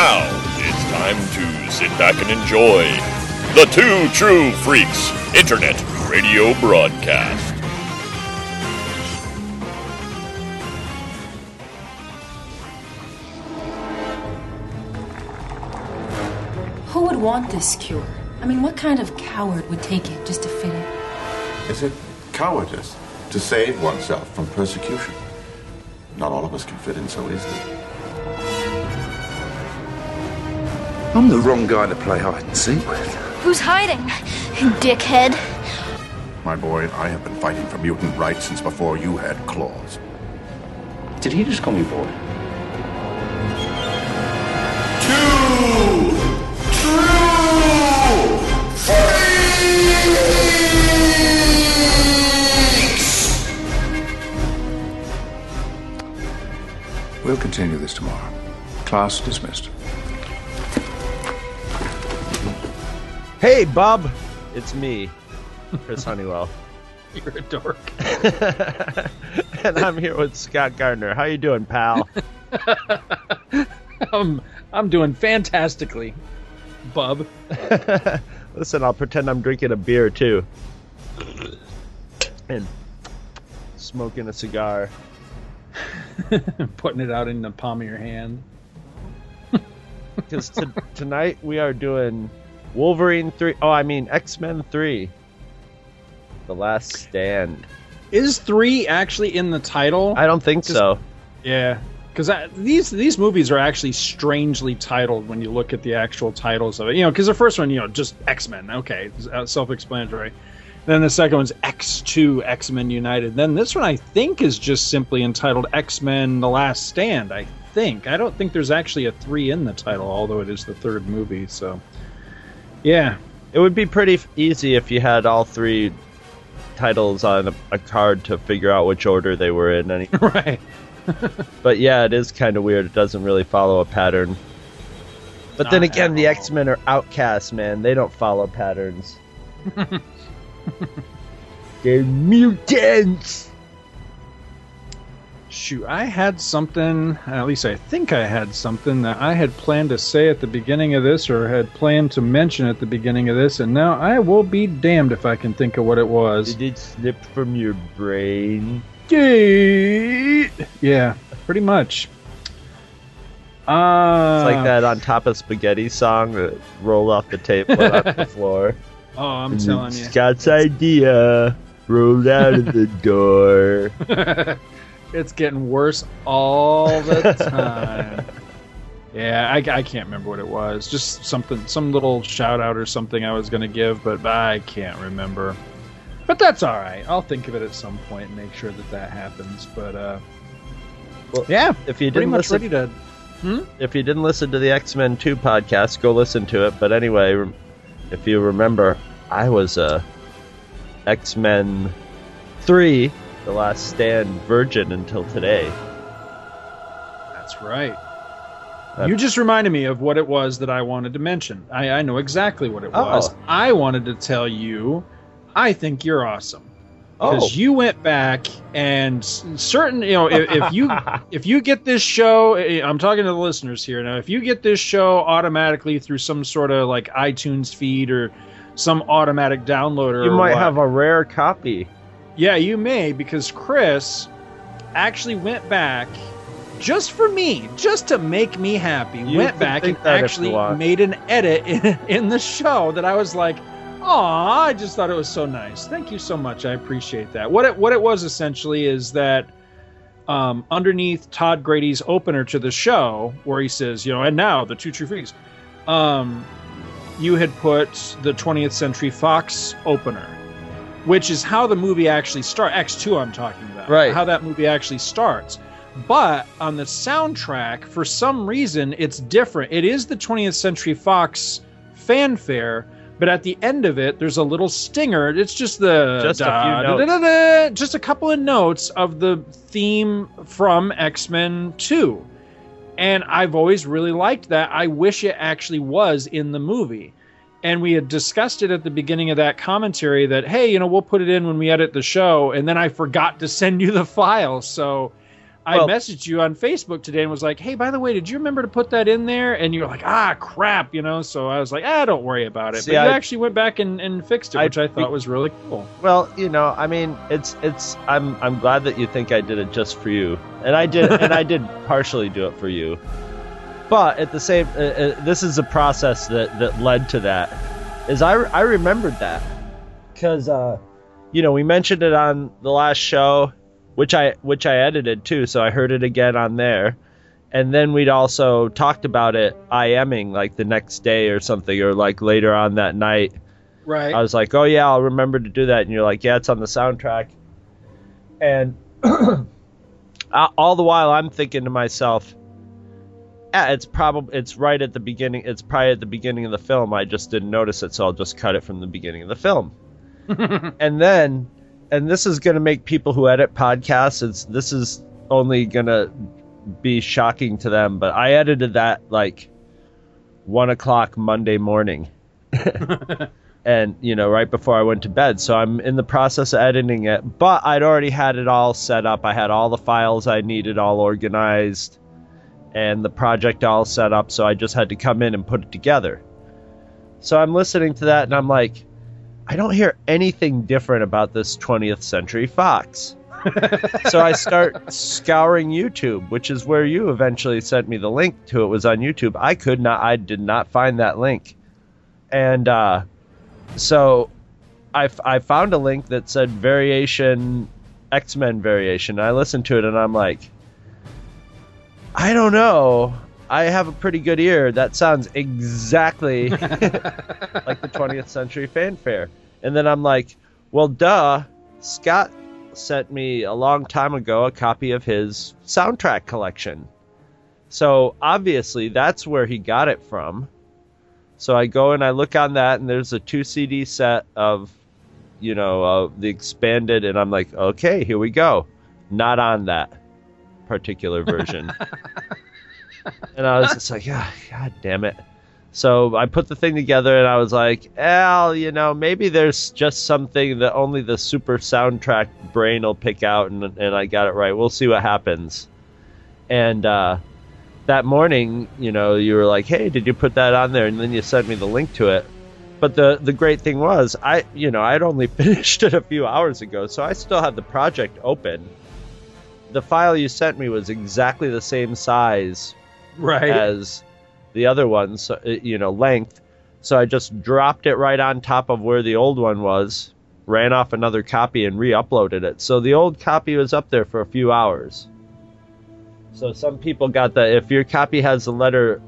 now it's time to sit back and enjoy the Two True Freaks Internet Radio Broadcast. Who would want this cure? I mean, what kind of coward would take it just to fit in? Is it cowardice to save oneself from persecution? Not all of us can fit in so easily. I'm the wrong guy to play hide and seek with. Who's hiding? Dickhead. My boy, I have been fighting for mutant rights since before you had claws. Did he just call me boy? We'll continue this tomorrow. Class dismissed. Hey, Bob. It's me, Chris Honeywell. You're a dork. and I'm here with Scott Gardner. How you doing, pal? I'm I'm doing fantastically, bub. Listen, I'll pretend I'm drinking a beer too. And smoking a cigar. Putting it out in the palm of your hand. Because t- tonight we are doing Wolverine 3. Oh, I mean X Men 3. The Last Stand. Is three actually in the title? I don't think so. Yeah, because these these movies are actually strangely titled when you look at the actual titles of it. You know, because the first one, you know, just X Men. Okay, uh, self explanatory. Then the second one's X Two X Men United. Then this one, I think, is just simply entitled X Men: The Last Stand. I think. I don't think there's actually a three in the title, although it is the third movie. So, yeah, It would be pretty f- easy if you had all three titles on a, a card to figure out which order they were in. Any- right. but yeah, it is kind of weird. It doesn't really follow a pattern. But then again, the. X Men are outcasts, man. They don't follow patterns. They're mutants. Shoot, I had something, at least I think I had something that I had planned to say at the beginning of this or had planned to mention at the beginning of this, and now I will be damned if I can think of what it was. It did it slip from your brain? Yeah, pretty much. Uh, It's like that on top of spaghetti song that rolled off the tape went off the floor. Oh, I'm And telling you. Scott's idea rolled out of the door. it's getting worse all the time. yeah, I, I can't remember what it was. Just something, some little shout out or something I was going to give, but I can't remember. But that's all right. I'll think of it at some point and make sure that that happens. But uh, Well, yeah, If you didn't listen, ready to. if you didn't listen to the X Men Two podcast, go listen to it. But anyway, if you remember, I was a X Men Three, The Last Stand virgin until today. That's right. You just reminded me of what it was that I wanted to mention. I, I know exactly what it Oh. was. I wanted to tell you, I think you're awesome. Oh, because you went back and certain you know if, if you if you get this show eh, i'm talking to the listeners here now if you get this show automatically through some sort of like itunes feed or some automatic downloader you might what, have a rare copy. Yeah you may because chris actually went back just for me just to make me happy You went back and think that if you actually made an edit in, in the show that i was like Aw, I just thought it was so nice. Thank you so much. I appreciate that. What it what it was essentially is that um, underneath Todd Grady's opener to the show, where he says, you know, and now the two true freaks, um, you had put the 20th Century Fox opener, which is how the movie actually starts. X2, I'm talking about. Right. How that movie actually starts. But on the soundtrack, for some reason, it's different. It is the 20th Century Fox fanfare, but at the end of it, there's a little stinger. It's just the Just a few da- da- da- da- da, just a couple of notes of the theme from X Men 2. And I've always really liked that. I wish it actually was in the movie. And we had discussed it at the beginning of that commentary that, hey, you know, we'll put it in when we edit the show. And then I forgot to send you the file. So I Well- messaged you on Facebook today and was like, "Hey, by the way, did you remember to put that in there?" And you were like, "Ah, crap," you know. So I was like, "Ah, don't worry about it." See, but you I- actually went back and, and fixed it, I- which I thought was really cool. Well, you know, I mean, it's it's. I'm I'm glad that you think I did it just for you, and I did, and I did partially do it for you. But at the same, uh, uh, this is a process that that led to that. Is I I remembered that because uh, you know we mentioned it on the last show, which I which I edited too, so I heard it again on there. And then we'd also talked about it IMing like the next day or something, or like later on that night. Right. I was like, "Oh yeah, I'll remember to do that." And you're like, "Yeah, it's on the soundtrack." And all the while, I'm thinking to myself, "Yeah, it's probably it's right at the beginning. It's probably at the beginning of the film. I just didn't notice it, so I'll just cut it from the beginning of the film." and then, and this is gonna make people who edit podcasts. It's this is only gonna be shocking to them, but I edited that like one o'clock Monday morning and you know right before I went to bed. So I'm in the process of editing it, but I'd already had it all set up. I had all the files I needed all organized and the project all set up, so I just had to come in and put it together. So I'm listening to that and I'm like I don't hear anything different about this 20th Century Fox. so I start scouring YouTube, which is where you eventually sent me the link to it was on YouTube. I could not I did not find that link. And uh so I, f- I found a link that said variation x-men variation i listened to it and i'm like i don't know. I have a pretty good ear. That sounds exactly like the 20th century fanfare. And then i'm like well duh scott sent me a long time ago a copy of his soundtrack collection. So obviously that's where he got it from. So I go and I look on that, and there's a two CD set of, you know, uh, the expanded, and I'm like, okay, here we go. Not on that particular version. and I was just like, ah, God damn it. So I put the thing together, and I was like, Al, you know, maybe there's just something that only the super soundtrack brain will pick out, and, and I got it right. We'll see what happens. And, uh, that morning, you know, you were like, "Hey, did you put that on there?" And then you sent me the link to it. But the the great thing was, I you know, I'd only finished it a few hours ago, so I still had the project open. The file you sent me was exactly the same size right. as the other one, so, uh, you know, length. So I just dropped it right on top of where the old one was, ran off another copy, and re-uploaded it. So the old copy was up there for a few hours. So some people got the if your copy has the letter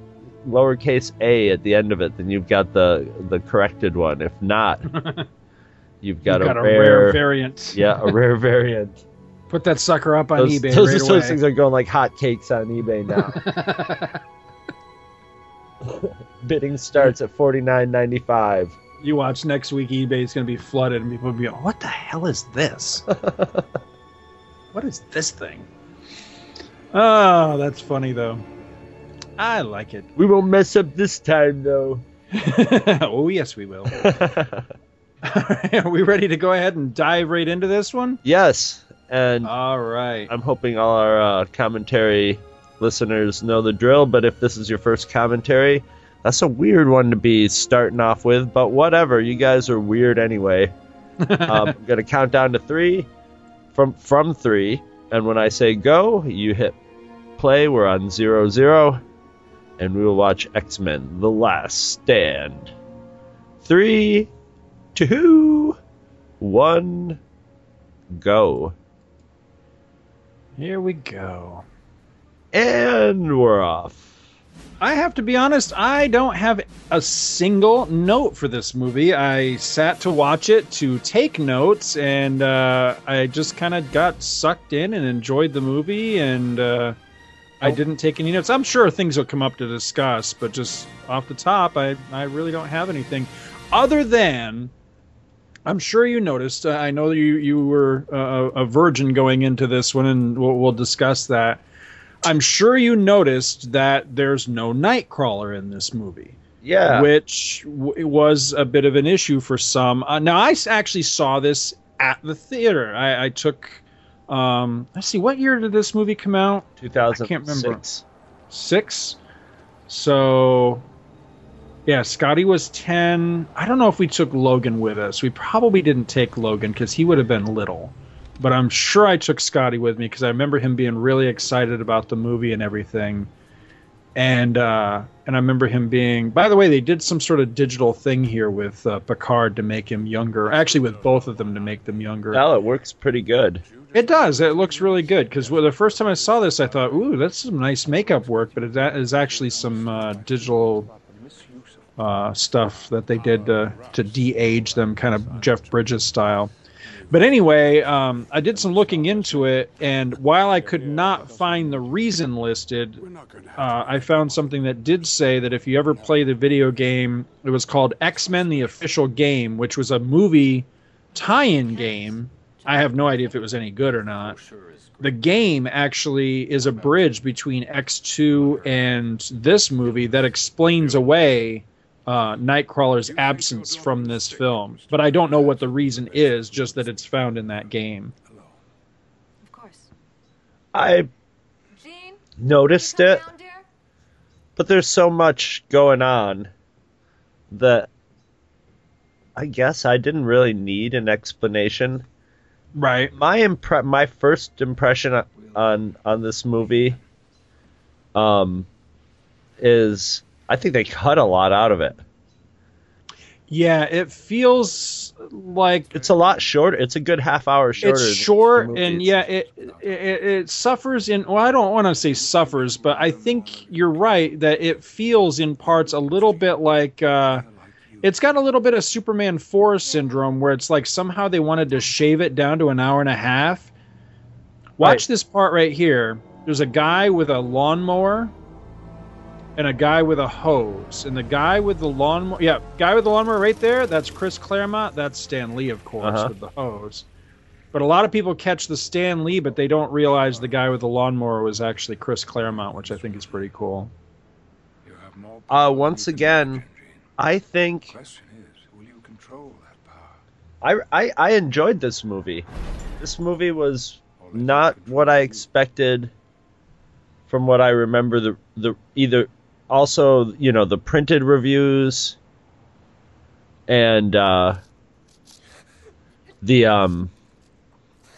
lowercase a at the end of it, then you've got the the corrected one. If not, you've got, You've got a, a rare, rare variant. yeah, a rare variant. Put that sucker up on Those, eBay those, right those away. things are going like hotcakes on eBay now. Bidding starts at forty nine ninety five. you watch next week, eBay's going to be flooded, and people will be like, "What the hell is this? what is this thing?" Oh, that's funny though. I like it. We won't mess up this time though. oh yes, we will. Are we ready to go ahead and dive right into this one? yes, and All right. I'm hoping all our uh, commentary listeners know the drill. But if this is your first commentary, that's a weird one to be starting off with. But whatever, you guys are weird anyway. um, I'm gonna count down to three, from from three, and when I say go, you hit play. We're on zero zero, and we will watch X Men: The Last Stand. Three, two, one, go. Here we go. And we're off. I have to be honest, I don't have a single note for this movie. I sat to watch it to take notes, and uh, I just kind of got sucked in and enjoyed the movie, and uh, I didn't take any notes. I'm sure things will come up to discuss, but just off the top, I, I really don't have anything other than. I'm sure you noticed. Uh, I know you you were uh, a virgin going into this one, and we'll, we'll discuss that. I'm sure you noticed that there's no Nightcrawler in this movie, Yeah. which w- was a bit of an issue for some. Uh, now, I actually saw this at the theater. I, I took Um, let's see, what year did this movie come out? 2006. I can't remember. Six. So, yeah, Scotty was ten. I don't know if we took Logan with us. We probably didn't take Logan because he would have been little. But I'm sure I took Scotty with me because I remember him being really excited about the movie and everything. And uh, and I remember him being. By the way, they did some sort of digital thing here with uh, Picard to make him younger. Actually, with both of them to make them younger. Well, it works pretty good. It does. It looks really good because well, the first time I saw this, I thought, "Ooh, that's some nice makeup work," but it is actually some uh, digital uh, stuff that they did to, to de-age them, kind of Jeff Bridges style. But anyway, um, I did some looking into it, and while I could not find the reason listed, uh, I found something that did say that if you ever play the video game, it was called X Men: The Official Game, which was a movie tie-in game. I have no idea if it was any good or not. The game actually is a bridge between X2 and this movie that explains away uh, Nightcrawler's absence from this film. But I don't know what the reason is, just that it's found in that game. Of course. I Jean, noticed it, but there's so much going on that I guess I didn't really need an explanation. Right. My impre- my first impression on- on on this movie um is I think they cut a lot out of it. Yeah, it feels like It's a lot shorter. It's a good half hour shorter. it's short and yeah it, it it suffers in well i don't want to say suffers but i think you're right that it feels in parts a little bit like uh it's got a little bit of superman 4 syndrome where it's like somehow they wanted to shave it down to an hour and a half watch Right. this part right here there's a guy with a lawnmower and a guy with a hose and the guy with the lawnmower yeah guy with the lawnmower right there that's chris claremont that's stan lee of course Uh-huh. with the hose but a lot of people catch the Stan Lee, but they don't realize the guy with the lawnmower was actually Chris Claremont, which I think is pretty cool. Uh, once again, I think Question is, will you control that power? I, I I enjoyed this movie. This movie was not what I expected from what I remember the the either also, you know, the printed reviews and uh the um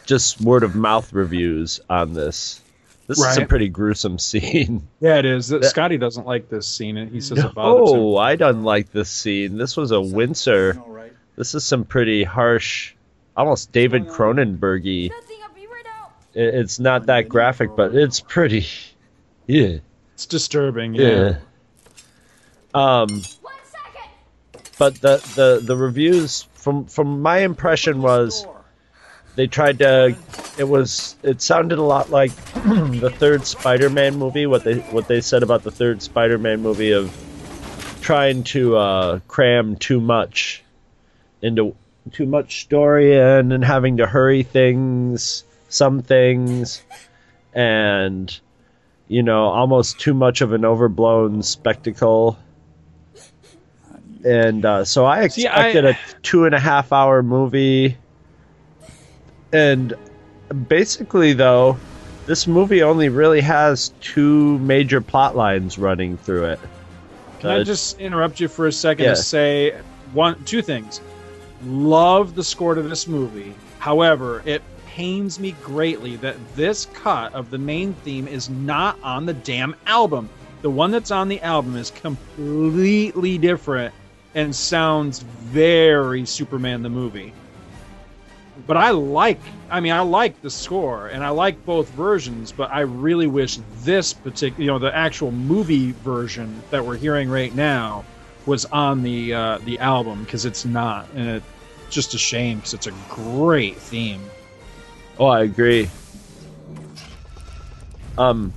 just word of mouth reviews on this. This is a pretty gruesome scene. Yeah, it is. Scotty doesn't like this scene. He says it bothers. Oh, I don't like this scene. This was a Windsor. This is some pretty harsh, almost David Cronenbergy. Nothing, right It's not that graphic, but it's pretty. Yeah. It's disturbing. Yeah. Yeah. Um, but the, the the reviews from from my impression was they tried to. It was. It sounded a lot like the third Spider-Man movie. What they what they said about the third Spider-Man movie of trying to uh, cram too much into too much story in and having to hurry things, some things, and you know almost too much of an overblown spectacle. And uh, so I See, I- expected a two and a half hour movie. And basically, though, this movie only really has two major plot lines running through it. Can I Uh, just interrupt you for a second Yeah. to say one, two things? Love the score to this movie. However, it pains me greatly that this cut of the main theme is not on the damn album. The one that's on the album is completely different and sounds very Superman the movie. But I like, I mean, I like the score and I like both versions, but I really wish this particular, you know, the actual movie version that we're hearing right now was on the uh, the album because it's not, and it's just a shame because it's a great theme. Oh, I agree. Um.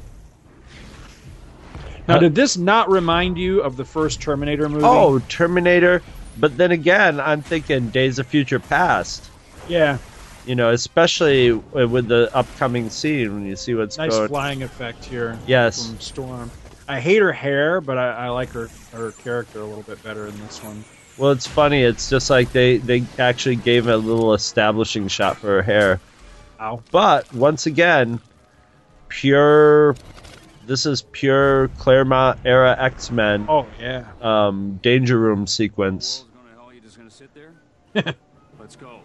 Now, Uh, did this not remind you of the first Terminator movie? Oh, Terminator. But then again, I'm thinking Days of Future Past. yeah, You know, especially with the upcoming scene when you see what's nice going. flying effect here. Yes. from Storm. I hate her hair, but I, I like her her character a little bit better in this one. Well, it's funny. It's just like they they actually gave a little establishing shot for her hair. Wow. But once again, pure. This is pure Claremont era X Men Oh yeah. um, Danger Room sequence. Let's go.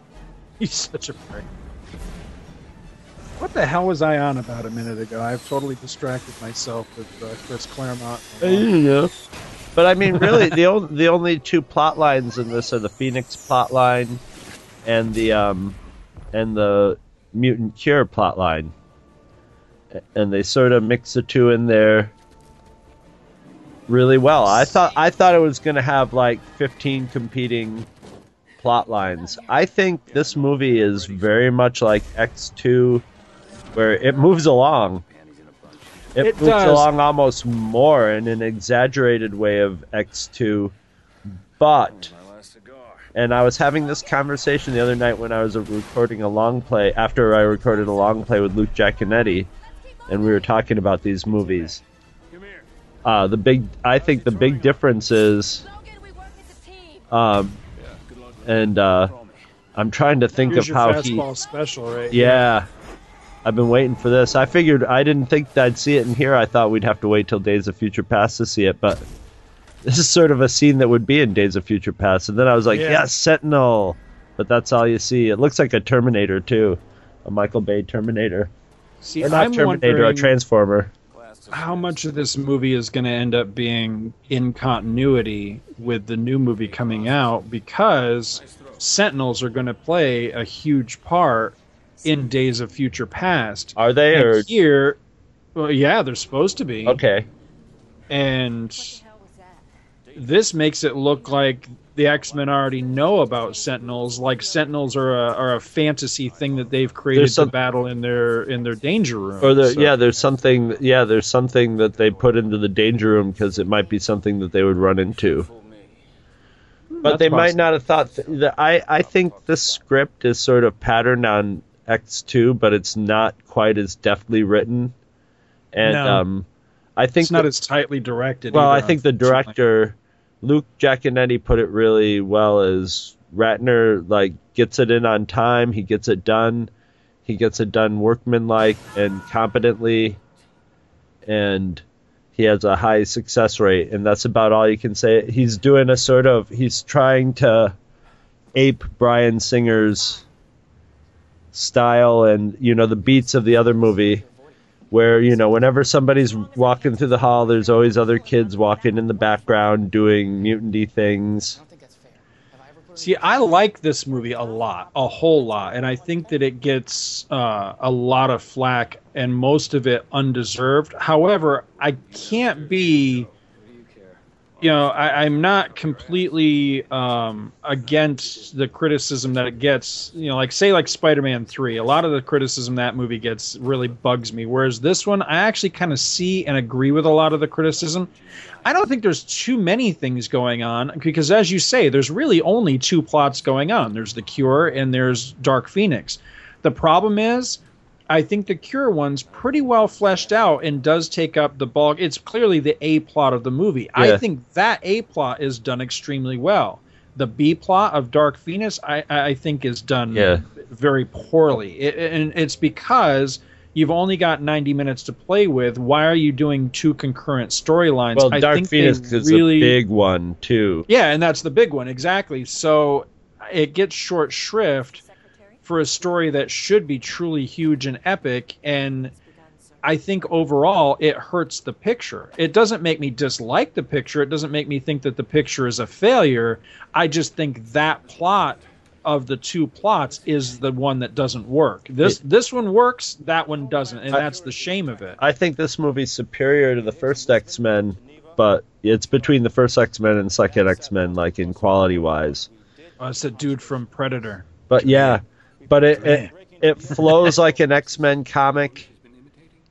He's such a prick. What the hell was I on about a minute ago? I've totally distracted myself with uh, Chris Claremont. Yeah. But I mean, really, the only the only two plot lines in this are the Phoenix plot line and the um and the mutant cure plotline, and they sort of mix the two in there really well. I thought I thought it was going to have like fifteen competing plot lines. I think this movie is very much like X two, where it moves along. It, It moves does. along almost more in an exaggerated way of X2, but and I was having this conversation the other night when I was recording a long play after I recorded a long play with Luke Giaconetti, and we were talking about these movies. Uh, the big, I think the big difference is, um, and uh, I'm trying to think Here's of how he. fastball special, right? Yeah. I've been waiting for this. I figured I didn't think I'd see it in here. I thought we'd have to wait till Days of Future Past to see it, but this is sort of a scene that would be in Days of Future Past. And then I was like, Yeah. yes, Sentinel. But that's all you see. It looks like a Terminator too, a Michael Bay Terminator, See, or not I'm Terminator, a Transformer. how much of this movie is going to end up being in continuity with the new movie coming out because Sentinels are going to play a huge part in Days of Future Past. Are they And or here, well, yeah, they're supposed to be. okay? and this makes it look like the X-Men already know about Sentinels. Like Sentinels are a, are a fantasy thing that they've created some- to battle in their in their danger room. Or the, So- yeah, there's something. Yeah, there's something that they put into the danger room because it might be something that they would run into. But That's they might not have thought. Th- that I I think this script is sort of patterned on X2, but it's not quite as deftly written. And No. um, I think it's not the- as tightly directed. well, I think the director Luke Giaconetti put it really well. As Ratner like gets it in on time, he gets it done, he gets it done workmanlike and competently, and he has a high success rate, and that's about all you can say. He's doing a sort of he's trying to ape Bryan Singer's style and you know the beats of the other movie where you know whenever somebody's walking through the hall there's always other kids walking in the background doing mutanty things. See, I like this movie a lot, a whole lot, and I think that it gets uh, a lot of flack and most of it undeserved. However, I can't be, you know, I, I'm not completely um, against the criticism that it gets. You know, like say like Spider-Man Three, a lot of the criticism that movie gets really bugs me. Whereas this one, I actually kind of see and agree with a lot of the criticism. I don't think there's too many things going on because, as you say, there's really only two plots going on. There's the Cure and there's Dark Phoenix. The problem is, I think the Cure one's pretty well fleshed out and does take up the bulk. It's clearly the A plot of the movie. I think that A plot is done extremely well. The B plot of Dark Phoenix, I, I think, is done Yeah. very poorly. It, and it's because you've only got 90 minutes to play with. Why are you doing two concurrent storylines? well I dark phoenix is really, a big one too yeah, and that's the big one exactly. So it gets short shrift for a story that should be truly huge and epic, and I think overall it hurts the picture. It doesn't make me dislike the picture. It doesn't make me think that the picture is a failure. I just think that plot of the two plots is the one that doesn't work. This this one works, that one doesn't, and that's the shame of it. i think this movie's superior to the first x-men but it's between the first x-men and second x-men like in quality wise Uh, it's a dude from Predator. But yeah, but it it, it flows like an X Men comic.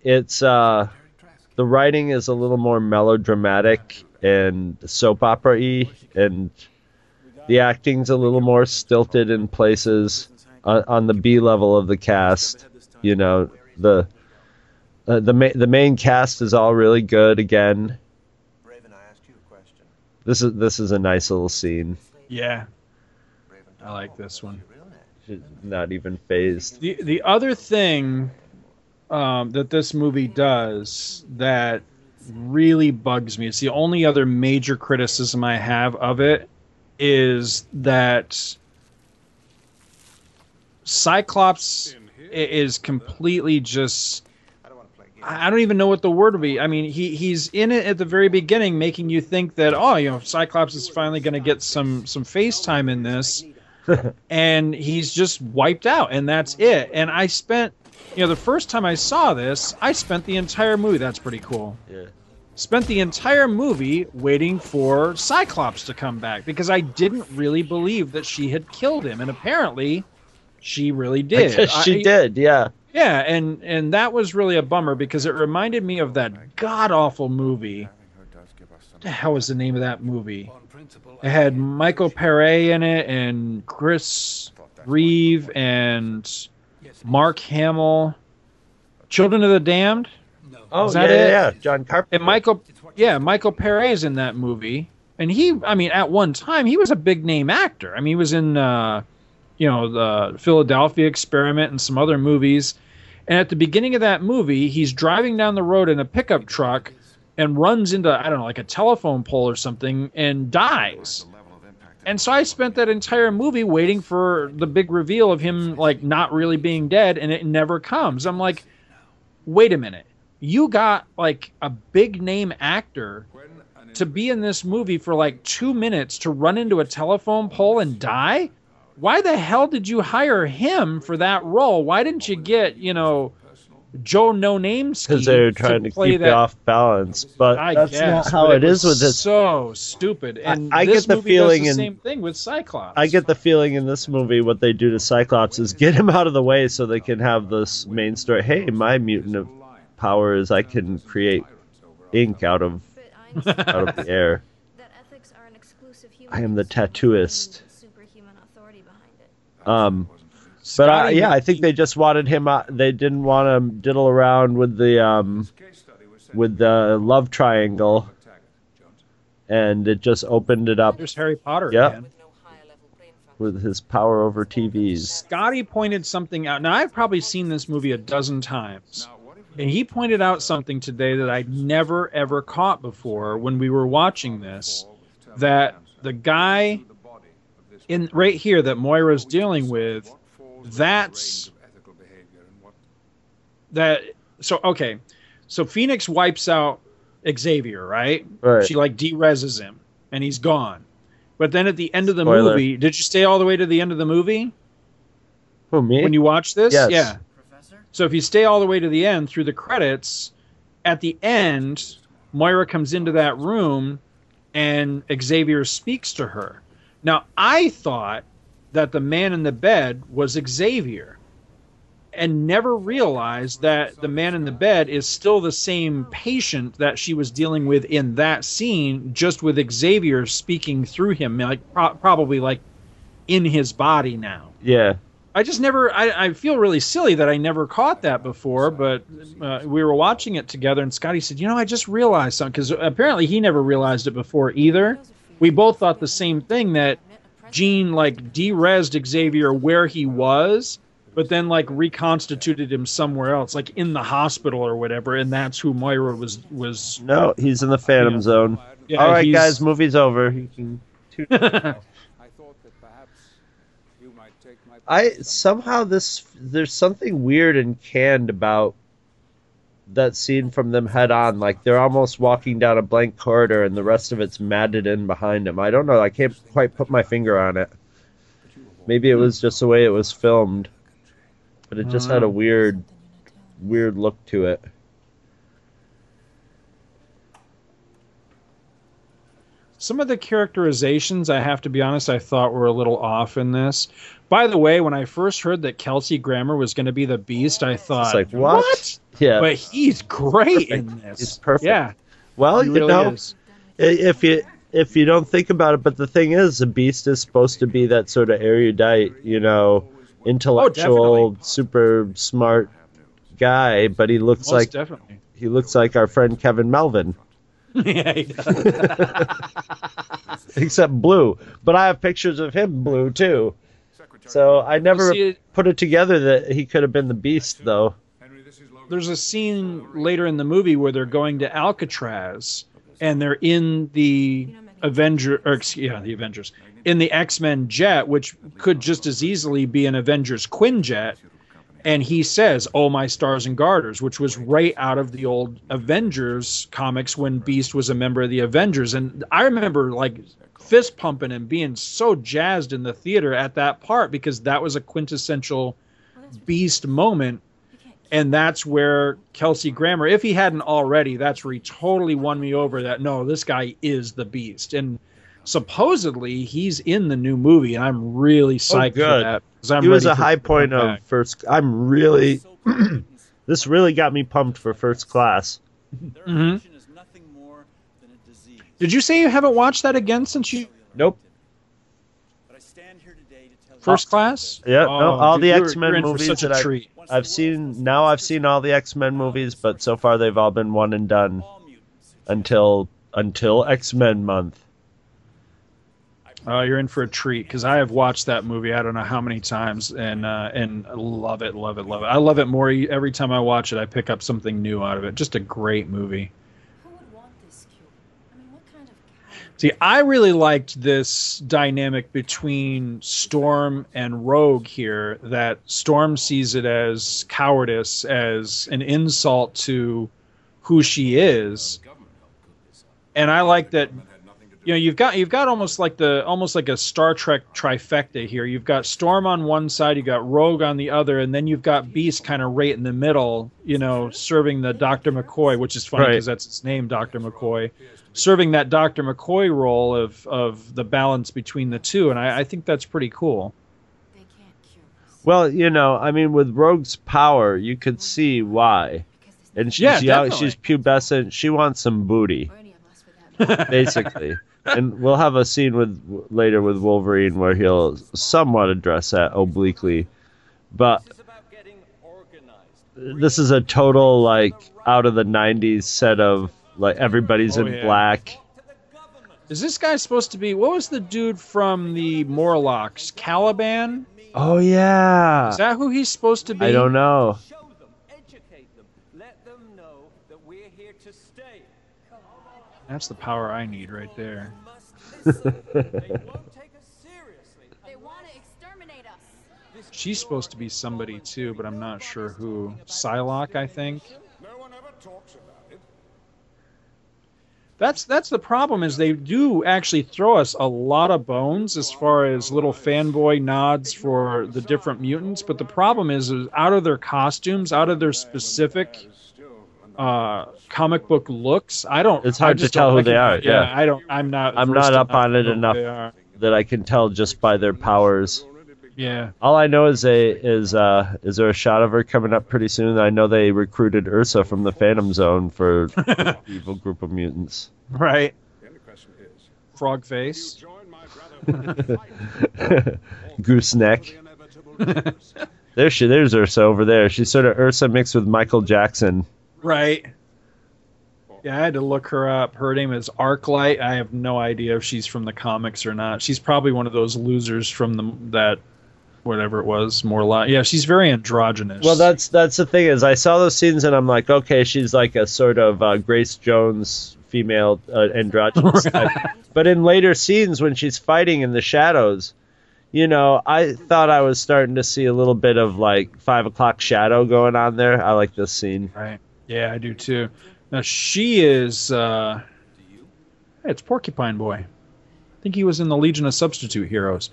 It's uh, the writing is a little more melodramatic and soap opera y, and the acting's a little more stilted in places on, on the B level of the cast. You know the. Uh, the ma- the main cast is all really good again. This is this is a nice little scene. Yeah. I like this one. Not even phased. The the other thing um, that this movie does that really bugs me. It's the only other major criticism I have of it is that Cyclops is completely just I don't even know what the word would be. I mean, he he's in it at the very beginning, making you think that oh, you know, Cyclops is finally going to get some some FaceTime in this, and he's just wiped out, and that's it. And I spent, you know, the first time I saw this, I spent the entire movie. That's pretty cool. Yeah. Spent the entire movie waiting for Cyclops to come back because I didn't really believe that she had killed him, and apparently, she really did. She I- did, yeah. yeah, and and that was really a bummer because it reminded me of that god awful movie. The hell was the name of that movie? It had Michael Paré in it and Chris Reeve and Mark Hamill. Children of the Damned. Oh, Is yeah, that yeah, it? yeah. John Carpenter. And Michael, yeah, Michael Paré is in that movie, and he, I mean, at one time he was a big name actor. I mean, he was in, uh, you know, the Philadelphia Experiment and some other movies. And at the beginning of that movie, he's driving down the road in a pickup truck and runs into, I don't know, like a telephone pole or something and dies. And so I spent that entire movie waiting for the big reveal of him like not really being dead, and it never comes. I'm like, wait a minute, you got like a big name actor to be in this movie for like two minutes to run into a telephone pole and die? Why the hell did you hire him for that role? Why didn't you get, you know, Joe No Names because they were trying to, play keep that? you off balance. But I that's guess, not how but it is with this. So stupid. And I this get the movie feeling does the in- same thing with Cyclops. I get the feeling in this movie what they do to Cyclops is get him out of the way so they can have this main story. Hey, my mutant of power is I can create ink out of out of the air. I am the tattooist. Um, but I, Scotty- yeah, I think they just wanted him. Uh, they didn't want to diddle around with the um, with the love triangle, and it just opened it up There's Harry Potter Yep. again. with his power over TVs. Scotty pointed something out. Now I've probably seen this movie a dozen times. And he pointed out something today that I'd never ever caught before when we were watching this that the guy in right here that Moira's dealing with that's that so okay. So Phoenix wipes out Xavier, right? Right. She like dereses him and he's gone. But then at the end of the Spoiler. movie, did you stay all the way to the end of the movie? Who me? when you watch this? Yes. Yeah. So if you stay all the way to the end through the credits, at the end, Moira comes into that room and Xavier speaks to her. Now, I thought that the man in the bed was Xavier and never realized that the man in the bed is still the same patient that she was dealing with in that scene, just with Xavier speaking through him, like pro- probably like in his body now. yeah. I just never. I, I feel really silly that I never caught that before, but uh, we were watching it together, and Scotty said, "You know, I just realized something because apparently he never realized it before either." We both thought the same thing that Jean like derezzed Xavier where he was, but then like reconstituted him somewhere else, like in the hospital or whatever, and that's who Moira was was. No, he's in the Phantom Yeah. Zone. Yeah, All right, he's- guys, movie's over. You can. I somehow this there's something weird and canned about that scene from them head on. Like they're almost walking down a blank corridor, and the rest of it's matted in behind them. I don't know. I can't quite put my finger on it. Maybe it was just the way it was filmed, but it just had a mm. weird, weird look to it. Some of the characterizations, I have to be honest, I thought were a little off in this. By the way, when I first heard that Kelsey Grammer was going to be the Beast, I thought, It's like what? Yeah. But he's great in this. He's perfect. Yeah, Well, you really know, is. if you if you don't think about it, but the thing is, the beast is supposed to be that sort of erudite, you know, intellectual, oh, super smart guy, but he looks Most like definitely. he looks like our friend Kevin Melvin, yeah, he does. except blue. But I have pictures of him blue too. So I never see, put it together that he could have been the Beast, though. there's a scene later in the movie where they're going to Alcatraz and they're in the Avenger or yeah, the Avengers. In the X-Men jet which could just as easily be an Avengers Quinjet and he says, "Oh my stars and garters," which was right out of the old Avengers comics when Beast was a member of the Avengers. And I remember like fist pumping and being so jazzed in the theater at that part because that was a quintessential Beast moment and that's where Kelsey Grammer, if he hadn't already, that's where he totally won me over. That no, this guy is the beast, and supposedly he's in the new movie, and I'm really psyched Oh, good. that. I'm he was a high point of back. first. I'm really. this really got me pumped for first class. Mhm. Did you say you haven't watched that again since you Nope. first class? Yeah, Oh, no, all dude, the X Men you're in for movies that I, I've seen. Now I've seen all the X Men movies, but so far they've all been one and done until until X Men month. Oh, you're in for a treat because I have watched that movie. I don't know how many times, and uh, and love it, love it, love it. I love it more e- every time I watch it. I pick up something new out of it. Just a great movie. Who would want this cure? I mean, what kind of coward? See, I really liked this dynamic between Storm and Rogue here. That Storm sees it as cowardice, as an insult to who she is, and I like that. You know, you've got you've got almost like the almost like a Star Trek trifecta here. You've got Storm on one side, you've got Rogue on the other, and then you've got Beast kind of right in the middle. You know, serving the Doctor McCoy, which is funny Right. because that's its name, Doctor McCoy serving that Dr. McCoy role of of the balance between the two, and I, I think that's pretty cool. They can't cure us. Well, you know, I mean, with Rogue's power, you could see why. And she's Yeah, young, she's pubescent. She wants some booty, no any of us for that. matter. basically. and we'll have a scene with later with Wolverine where he'll somewhat address that obliquely. But this is a total like out of the '90s set of like everybody's Oh, in yeah. black. Is this guy supposed to be? What was the dude from the Morlocks? Caliban? Oh yeah. Is that who he's supposed to be? I don't know. Show them, educate them, let them know that we're here to stay. That's the power I need right there. Must listen. they won't take us seriously. They want to exterminate us. She's supposed to be somebody too, but I'm not sure who. Psylocke, I think. No one ever talks about it. That's that's the problem is they do actually throw us a lot of bones as far as little fanboy nods for the different mutants, but the problem is, is out of their costumes, out of their specific uh, comic book looks, I don't. It's hard to tell who they are, recognize- yeah. I don't. I'm not. I'm not up on it to know who enough. That I can tell just by their powers. Yeah. All I know is a is uh is there a shot of her coming up pretty soon? I know they recruited Ursa from the Phantom Zone for the evil group of mutants. Right. The only question is, Frog face. join my brother for Gooseneck. the inevitable news. There she there's Ursa over there. She's sort of Ursa mixed with Michael Jackson. Right. Yeah, I had to look her up. Her name is Arclight. I have no idea if she's from the comics or not. She's probably one of those losers from the that whatever it was, more like yeah, she's very androgynous. Well, that's that's the thing is I saw those scenes and I'm like, okay, she's like a sort of uh, Grace Jones female uh, androgynous type. But in later scenes when she's fighting in the shadows, you know, I thought I was starting to see a little bit of like five o'clock shadow going on there. I like this scene. right. Yeah, I do too. Now she is uh it's Porcupine Boy. I think he was in the Legion of Substitute Heroes.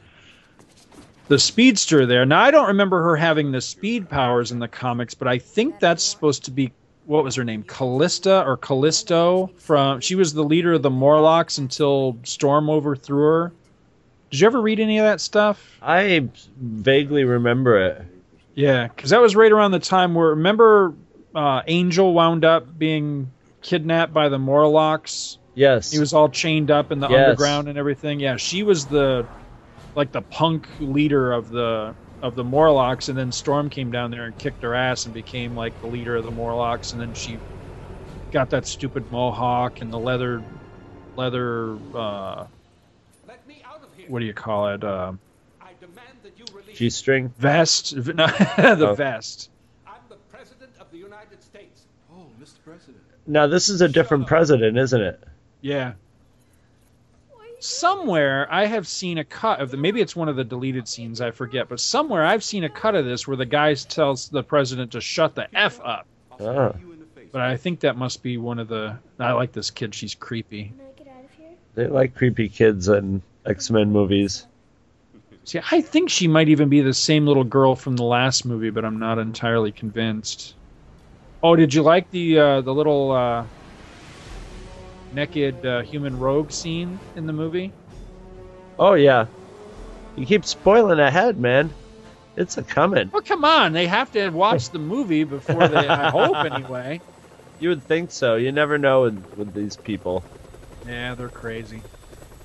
The speedster there. Now I don't remember her having the speed powers in the comics, but I think that's supposed to be what was her name? Callista or Callisto from she was the leader of the Morlocks until Storm overthrew her. Did you ever read any of that stuff? I vaguely remember it. Yeah, because that was right around the time where remember uh, Angel wound up being kidnapped by the Morlocks. Yes. He was all chained up in the Yes. underground and everything. Yeah, she was the like the punk leader of the of the Morlocks, and then Storm came down there and kicked her ass and became like the leader of the Morlocks, and then she got that stupid mohawk and the leather leather uh, Let me out of here. what do you call it? Uh, I demand that you release G string. Vest, no, the Oh. vest. I'm the President of the United States. Oh, Mr. President. Now this is a different president, isn't it? Yeah. Somewhere I have seen a cut of the. Maybe it's one of the deleted scenes. I forget, but somewhere I've seen a cut of this where the guy tells the president to shut the f up. Ah. But I think that must be one of the. I like this kid. She's creepy. They like creepy kids in X Men movies. See, I think she might even be the same little girl from the last movie, but I'm not entirely convinced. Oh, did you like the uh, the little uh, naked uh, human rogue scene in the movie? Oh yeah, you keep spoiling ahead, man. It's a coming. Well, come on, they have to watch the movie before they. I hope anyway. You would think so. You never know with, with these people. Yeah, they're crazy.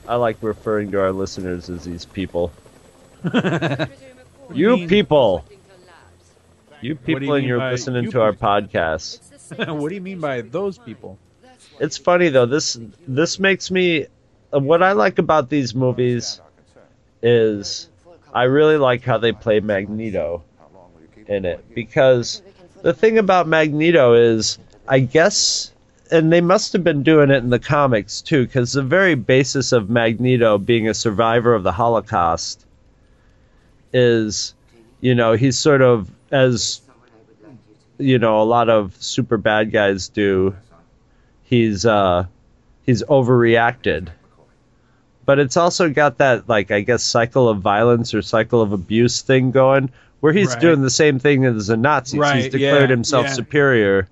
I like referring to our listeners as these people. You you people. You do you people and you're by listening you to our podcast. what do you mean by those people? It's funny though. This this makes me. What I like about these movies is I really like how they play Magneto in it because the thing about Magneto is I guess and they must have been doing it in the comics too because the very basis of Magneto being a survivor of the Holocaust is you know he's sort of as you know a lot of super bad guys do he's uh he's overreacted but it's also got that like i guess cycle of violence or cycle of abuse thing going where he's Right. doing the same thing as the nazis he's declared yeah, himself yeah. superior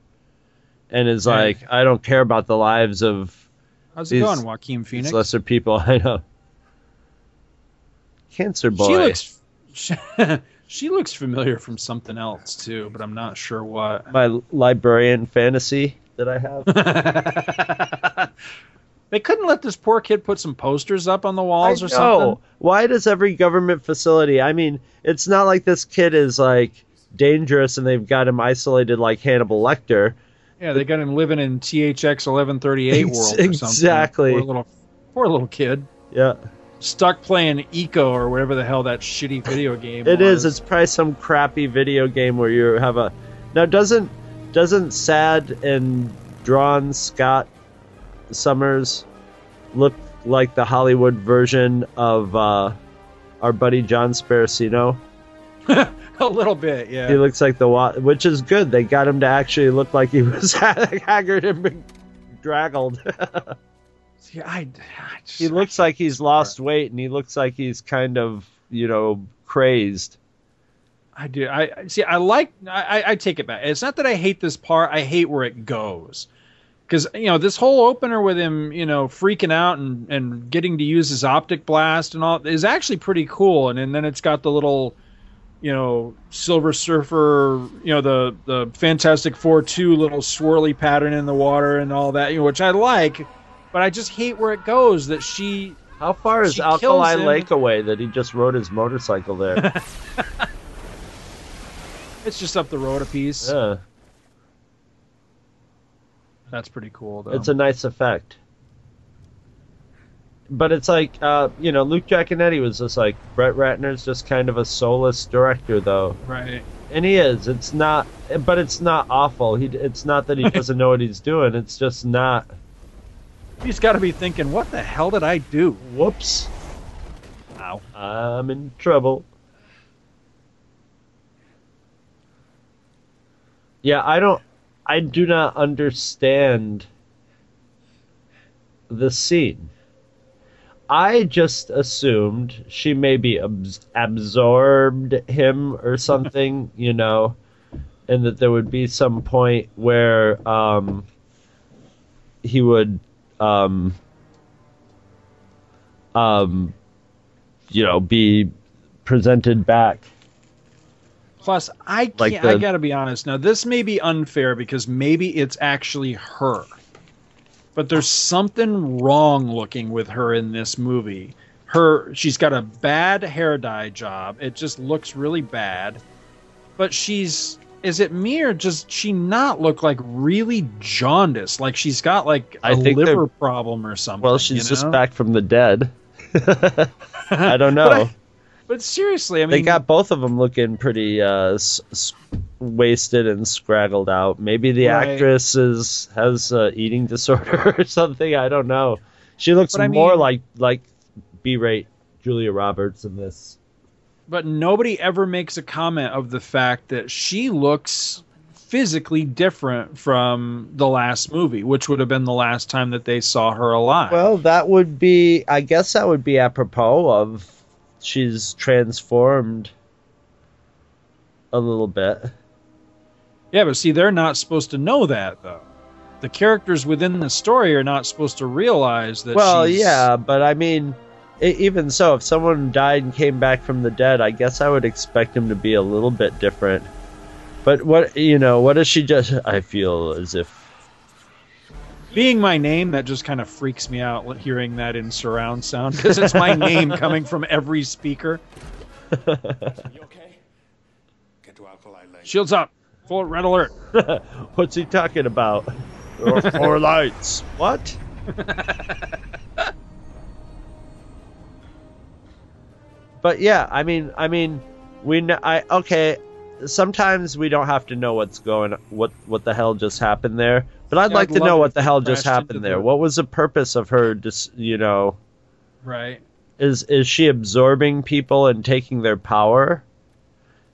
and is Yeah. like i don't care about the lives of How's it These- going, Joaquin Phoenix? lesser people i know cancer boy She looks. She, she looks familiar from something else too, but I'm not sure what. my librarian fantasy that i have They couldn't let this poor kid put some posters up on the walls I or know. something. Why does every government facility? I mean, it's not like this kid is like dangerous and they've got him isolated like Hannibal Lecter. Yeah, they got him living in THX 1138 Ex- world or something. exactly. Poor little, poor little kid Yeah, stuck playing Eco or whatever the hell that shitty video game. it is. was. It's probably some crappy video game where you have a. Now doesn't doesn't sad and drawn Scott Summers look like the Hollywood version of uh, our buddy John Sparacino? a little bit. Yeah. He looks like the which is good. They got him to actually look like he was haggard and draggled. See, I, I just, he looks like he's lost weight, and he looks like he's kind of you know crazed. I do. I see. I like. I, I- I take it back. It's not that I hate this part. I hate where it goes. Because you know this whole opener with him, you know, freaking out and and getting to use his optic blast and all is actually pretty cool. And, and then it's got the little, you know, Silver Surfer, you know, the the Fantastic Four two little swirly pattern in the water and all that, you know, which I like. But I just hate where it goes. That she How far is Alkali. Lake away that he just rode his motorcycle there? it's just up the road a piece. yeah, That's pretty cool though. it's a nice effect. But it's like, uh, you know, Luke Giaconetti was just like Brett Ratner's just kind of a soulless director, though. right. And he is. It's not, but it's not awful. He, it's not that he doesn't know what he's doing. It's just not. He's got to be thinking, what the hell did I do? Whoops. Ow. I'm in trouble. Yeah, I don't. I do not understand the scene. I just assumed she maybe abs- absorbed him or something, you know, and that there would be some point where um, he would um, um, you know, be presented back. Plus, I can't. Like I got to be honest. Now, this may be unfair because maybe it's actually her, but there's something wrong looking with her in this movie. Her, she's got a bad hair dye job. It just looks really bad. But she's. Is it me or does she not look like really jaundiced? Like she's got like a I liver problem or something. Well, she's you just back from the dead. I don't know. But seriously, I mean, They got both of them looking pretty uh, s- s- wasted and scraggled out. Maybe the Right. actress is has uh, eating disorder or something. I don't know. She looks But I more mean- like like B-rate Julia Roberts in this. but nobody ever makes a comment of the fact that she looks physically different from the last movie, which would have been the last time that they saw her alive. Well, that would be. I guess that would be apropos of she's transformed a little bit. yeah, but see, they're not supposed to know that though. The characters within the story are not supposed to realize that. Well, she's, yeah, but I mean, even so, if someone died and came back from the dead, I guess I would expect him to be a little bit different. But what you know, what does she just? I feel as if being my name, that just kind of freaks me out hearing that in surround sound because it's my name coming from every speaker. You okay? Get to Alkali Lake. Shields up, full red alert. what's he talking about? There are four lights. What? but yeah, I mean, I mean, we know. I okay. Sometimes we don't have to know what's going, what what the hell just happened there. But I'd Yeah, like I'd to know what the hell just happened there. the- What was the purpose of her? Just you know, Right. is is she absorbing people and taking their power?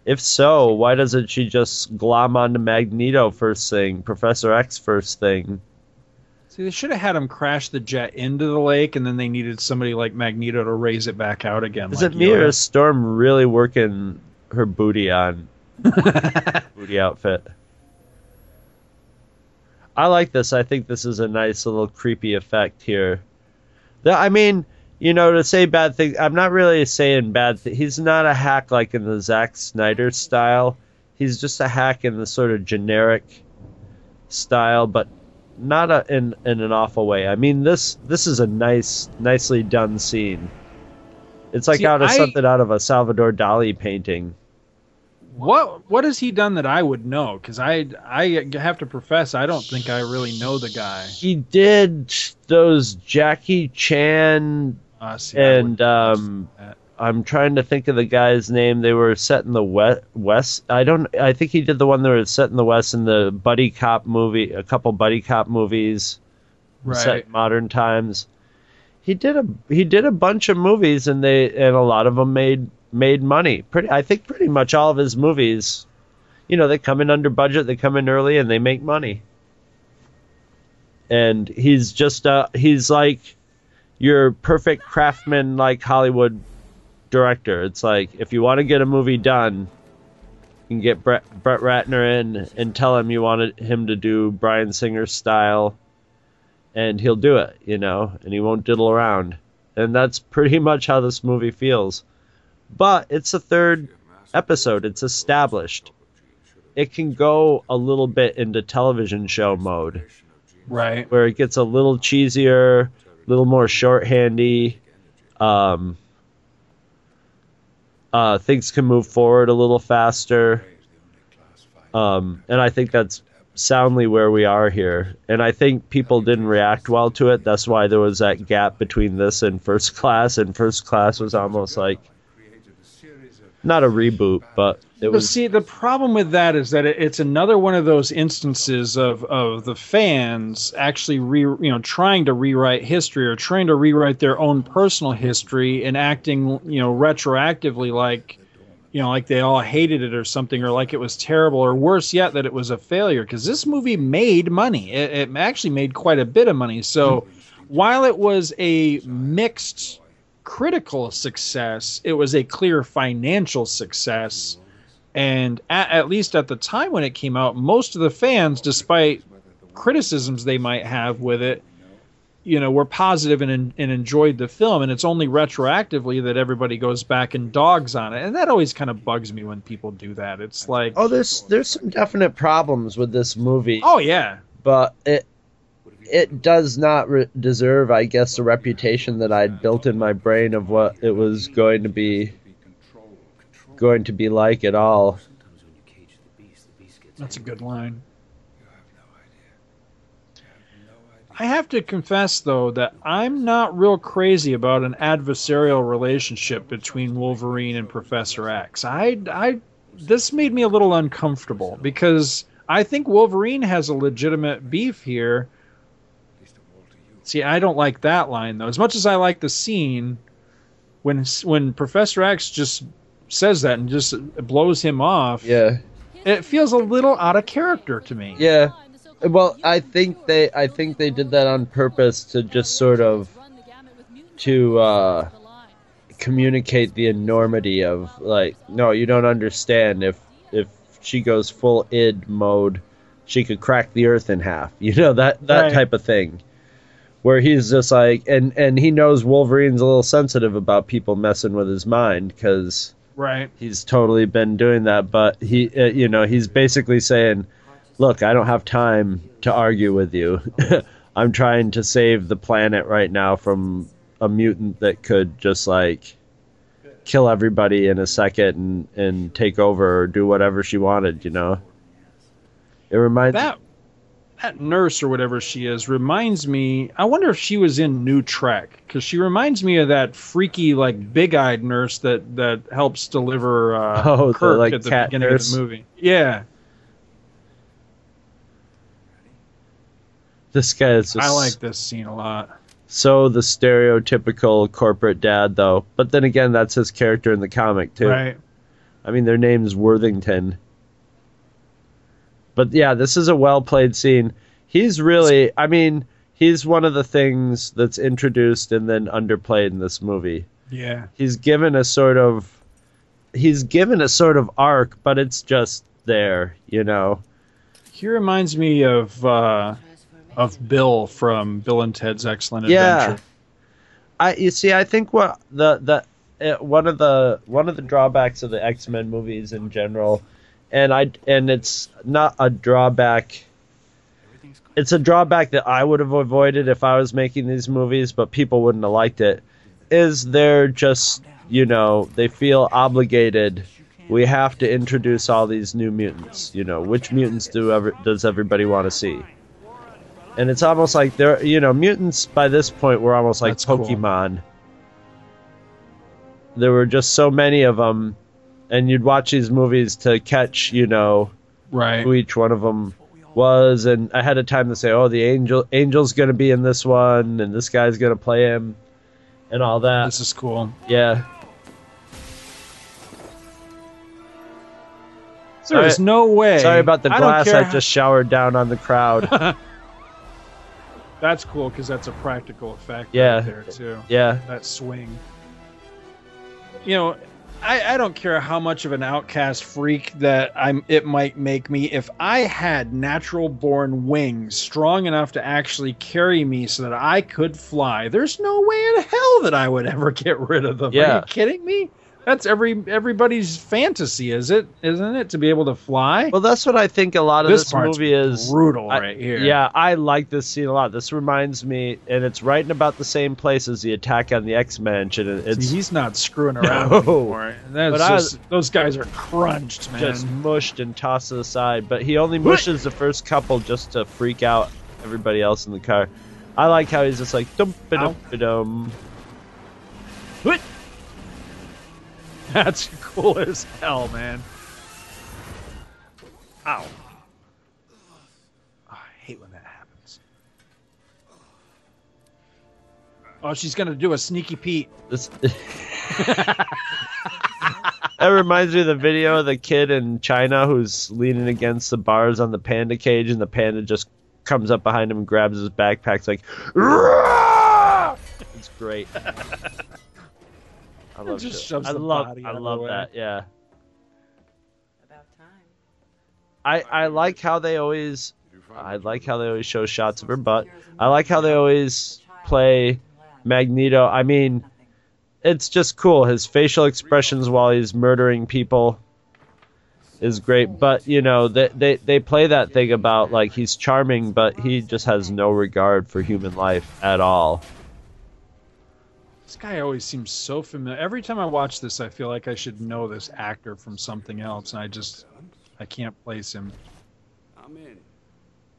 If so, why doesn't she just glom onto Magneto first thing, Professor X first thing? See, they should have had him crash the jet into the lake, and then they needed somebody like Magneto to raise it back out again. Is like it me or is Storm really working her booty on booty outfit? I like this. I think this is a nice little creepy effect here. I mean, you know, to say bad things, I'm not really saying bad things. He's not a hack like in the Zack Snyder style. He's just a hack in the sort of generic style, but not a, in in an awful way. I mean, this this is a nice, nicely done scene. It's like See, out of I- something out of a Salvador Dali painting. What What has he done that I would know? Because I I have to profess I don't think I really know the guy. He did those Jackie Chan Uh, see, and um. I'm trying to think of the guy's name. They were set in the west. West. I don't. I think he did the one that was set in the west in the buddy cop movie. A couple buddy cop movies set right. in modern times. He did a he did a bunch of movies and they and a lot of them made made money. Pretty. I think pretty much all of his movies. You know, they come in under budget. They come in early and they make money. And he's just uh he's like your perfect craftsman like Hollywood director. It's like if you want to get a movie done, you can get Brett, Brett Ratner in and tell him you wanted him to do Bryan Singer style, and he'll do it, you know, and he won't diddle around. And that's pretty much how this movie feels. But it's a third episode, it's established. It can go a little bit into television show mode Right. where it gets a little cheesier, a little more shorthandy. Um, uh, things can move forward a little faster. Um, and I think that's soundly where we are here. And I think people didn't react well to it. That's why there was that gap between this and First Class. And First Class was almost like not a reboot, but it But was. see, the problem with that is that it, it's another one of those instances of, of the fans actually re, you know trying to rewrite history or trying to rewrite their own personal history and acting you know retroactively like you know like they all hated it or something or like it was terrible or worse yet that it was a failure because this movie made money. It, it actually made quite a bit of money. So hmm. while it was a mixed critical success, it was a clear financial success. And at, at least at the time when it came out, most of the fans, despite criticisms they might have with it, you know, were positive and, and enjoyed the film. And it's only retroactively that everybody goes back and dogs on it. And that always kind of bugs me when people do that. It's like, Oh, there's there's some definite problems with this movie. oh yeah, but it it does not re- deserve, I guess, the reputation that I'd built in my brain of what it was going to be going to be like at all. that's a good line. I have to confess though that I'm not real crazy about an adversarial relationship between Wolverine and Professor X. I I this made me a little uncomfortable because I think Wolverine has a legitimate beef here. See, I don't like that line though. As much as I like the scene when when Professor X just says that and just blows him off, Yeah. it feels a little out of character to me. Yeah. Well, I think they I think they did that on purpose to just sort of to uh communicate the enormity of like no, you don't understand if if she goes full id mode, she could crack the earth in half. You know that that Right. type of thing. Where he's just like and and he knows Wolverine's a little sensitive about people messing with his mind cuz Right. he's totally been doing that but he uh, you know he's basically saying look i don't have time to argue with you i'm trying to save the planet right now from a mutant that could just like kill everybody in a second and and take over or do whatever she wanted you know it reminds that that nurse or whatever she is reminds me i wonder if she was in new trek because she reminds me of that freaky like big-eyed nurse that that helps deliver uh Oh, the, Kirk like, at the cat beginning nurse? of the movie. Yeah. This guy is just i like this scene a lot. So the stereotypical corporate dad though. But then again that's his character in the comic too. Right. I mean, their name's Worthington. But yeah, this is a well played scene. He's really, I mean, he's one of the things that's introduced and then underplayed in this movie. yeah He's given a sort of, he's given a sort of arc, but it's just there, you know. he reminds me of uh of bill from bill and ted's excellent Yeah. adventure I you see, I think what the the uh, one of the one of the drawbacks of the X Men movies in general, and I and it's not a drawback. It's a drawback that I would have avoided if I was making these movies, but people wouldn't have liked it. Is they're just you know they feel obligated. We have to introduce all these new mutants. You know, which mutants do ever does everybody want to see? And it's almost like they're you know mutants by this point were almost like That's cool. Pokemon. There were just so many of them, and you'd watch these movies to catch you know right who each one of them was, and ahead of time to say, oh, the angel angel's gonna be in this one, and this guy's gonna play him, and all that. this is cool Yeah. there is no way Sorry about the glass care I just showered down on the crowd. that's cool because that's a practical effect Yeah. right there too yeah. that swing. You know, I, I don't care how much of an outcast freak that I'm it might make me if I had natural born wings strong enough to actually carry me so that I could fly. There's no way in hell that I would ever get rid of them. Are Yeah. you kidding me? That's every everybody's fantasy, is it? Isn't it to be able to fly? Well, that's what I think a lot of This this, movie is. brutal I- right here. Yeah, I like this scene a lot. This reminds me, and it's right in about the same place as the attack on the X Mansion. and It's See, he's not screwing around No. anymore. That's But I those guys are crunched, man. just mushed and tossed to the side. But he only mushes the first couple just to freak out everybody else in the car. I like how he's just like dum dum dum. That's cool as hell, man. Ow. Oh, I hate when that happens. Oh, she's gonna do a sneaky Pete. This. That reminds me of the video of the kid in China who's leaning against the bars on the panda cage, and the panda just comes up behind him and grabs his backpack. It's like, "Rah!" it's great. I love just it. shoves I love, body I love that. Yeah. About time. I, I like how they always I like how they always show shots of her butt. I like how they always play Magneto. I mean, it's just cool. His facial expressions while he's murdering people is great. But you know, they they, they play that thing about like he's charming, but he just has no regard for human life at all. This guy always seems so familiar. Every time I watch this, I feel like I should know this actor from something else, and I just I can't place him. I'm in.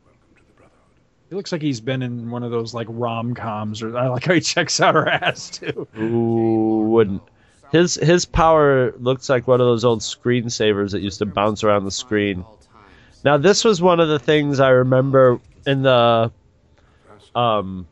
Welcome to the Brotherhood. He looks like he's been in one of those like rom coms, or I like how he checks out her ass too. Who wouldn't? His his power looks like one of those old screensavers that used to bounce around the screen. Now this was one of the things I remember in the um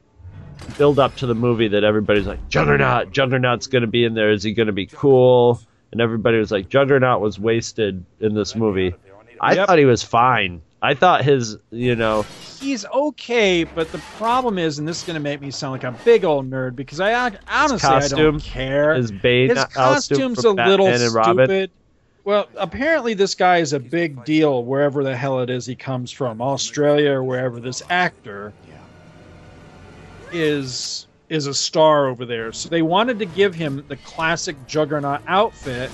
build up to the movie that everybody's like Juggernaut, Juggernaut's going to be in there. Is he going to be cool? And everybody was like Juggernaut was wasted in this movie. I Yep. thought he was fine. I thought his, you know, He's okay, but the problem is, and this is going to make me sound like a big old nerd because I hon- honestly I don't care. his Bane His costume's a little Batman and Robin. stupid. Well, apparently this guy is a big deal wherever the hell it is he comes from, Australia or wherever this actor is is a star over there. So they wanted to give him the classic Juggernaut outfit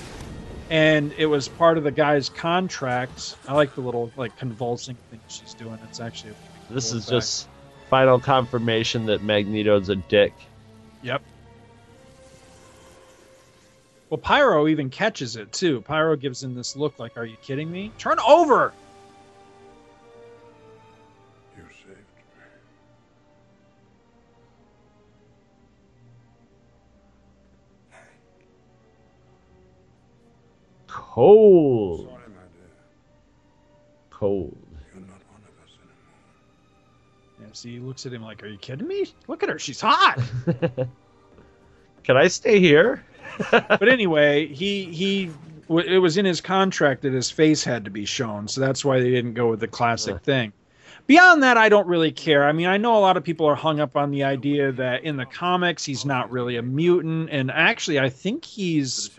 and it was part of the guy's contract. I like the little like convulsing thing she's doing. It's actually a really This is effect. just final confirmation that Magneto's a dick. Yep. Well, Pyro even catches it too. Pyro gives him this look like, "Are you kidding me? Turn over!" Cold. Sorry, my dear. Cold. You're not one of us anymore. Yeah, see, he looks at him like, "Are you kidding me? Look at her, she's hot." Can I stay here? but anyway, he he it was in his contract that his face had to be shown, so that's why they didn't go with the classic thing. Beyond that, I don't really care. I mean, I know a lot of people are hung up on the idea that in the comics he's not really a mutant, and actually, I think he's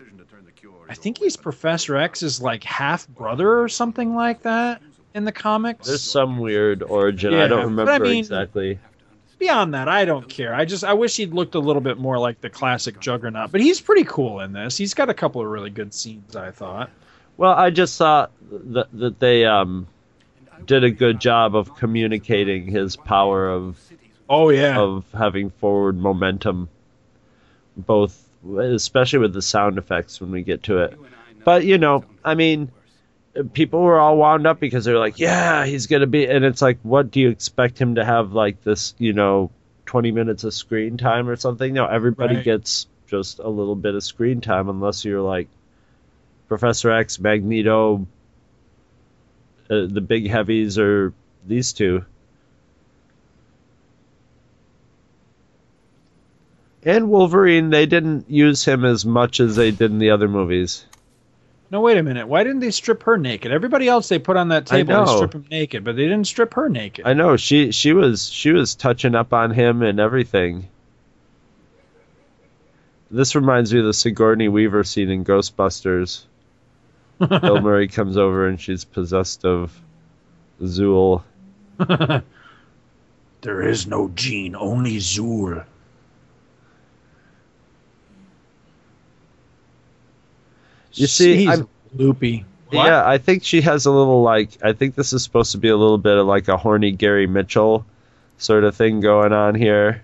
I think he's Professor X's like half brother or something like that in the comics. There's some weird origin. Yeah, I don't but I remember mean- exactly. Beyond that, I don't care. I just I wish he'd looked a little bit more like the classic Juggernaut, but he's pretty cool in this. He's got a couple of really good scenes, I thought. Well, I just saw that that they um did a good job of communicating his power of Oh yeah. of having forward momentum, both especially with the sound effects when we get to it. But you know, I mean, people were all wound up because they're like, "Yeah, he's gonna be," and it's like, what do you expect him to have like this? You know, twenty minutes of screen time or something? No, everybody Right. gets just a little bit of screen time unless you're like Professor X, Magneto, uh, the big heavies, or these two. And Wolverine, they didn't use him as much as they did in the other movies. No, wait a minute. Why didn't they strip her naked? Everybody else they put on that table, know. strip him naked, but they didn't strip her naked. I know she she was she was touching up on him and everything. This reminds me of the Sigourney Weaver scene in Ghostbusters. Bill Murray comes over and she's possessed of Zuul. there is no Jean, only Zuul. You see, he's I'm- loopy. What? Yeah, I think she has a little like I think this is supposed to be a little bit of like a horny Gary Mitchell sort of thing going on here.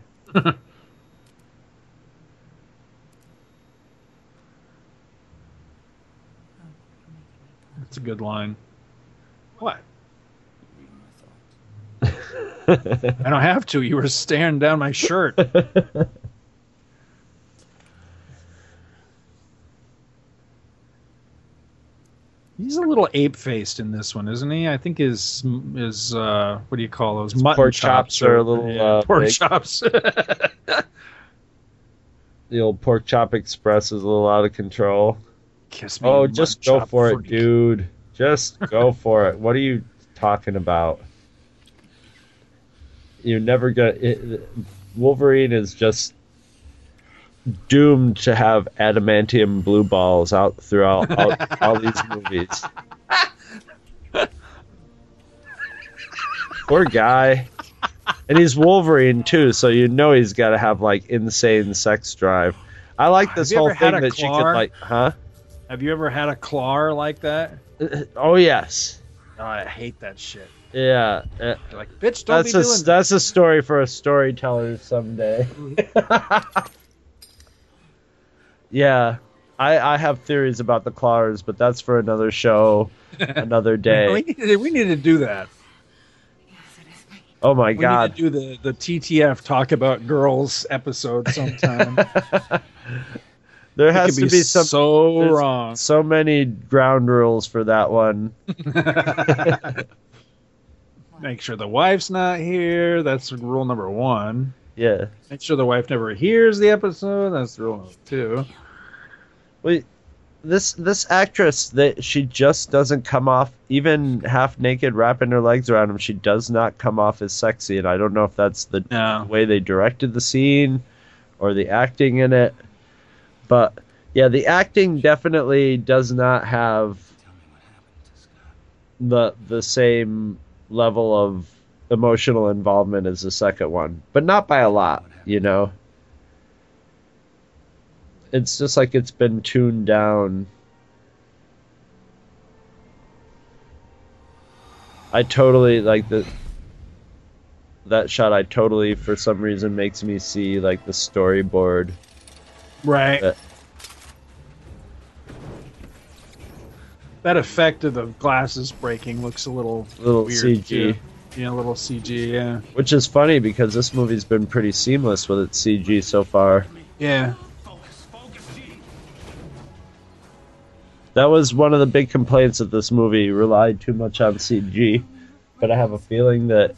That's a good line. What? I don't have to. You were staring down my shirt. He's a little ape faced in this one, isn't he? I think his his uh, what do you call those mutton pork chops, chops are a little, uh, pork big. chops. the old pork chop express is a little out of control. Kiss me. Oh, just go for it, dude. Just go for it. What are you talking about? You're never gonna. It, Wolverine is just doomed to have adamantium blue balls out throughout all, all these movies. Poor guy. And he's Wolverine too, so you know he's got to have like insane sex drive. I like this whole thing that she could like, huh? Have you ever had a claw like that? Oh yes, Oh, I hate that shit. yeah. uh, like, bitch, don't That's be a doing that. that's a story for a storyteller someday. yeah, I I have theories about the claws, but that's for another show, another We day. need, to, we need to do that. Oh my We god. need to do the the TTF talk about girls episode sometime. There has to be some so wrong. So many ground rules for that one. Make sure the wife's not here. That's rule number one. Yeah. Make sure the wife never hears the episode. That's the rule too. Wait, this this actress that she just doesn't come off even half naked wrapping her legs around him. She does not come off as sexy, and I don't know if that's the No. way they directed the scene or the acting in it. But yeah, the acting definitely does not have the the same level of emotional involvement as the second one, but not by a lot, you know. It's just like it's been tuned down. I totally like the that shot I totally for some reason makes me see like the storyboard Right. Uh, that effect of the glasses breaking looks a little little weird CG. too. Yeah, a little CG. Yeah. Which is funny because this movie's been pretty seamless with its CG so far. Yeah. That was one of the big complaints that this movie relied too much on CG. But I have a feeling that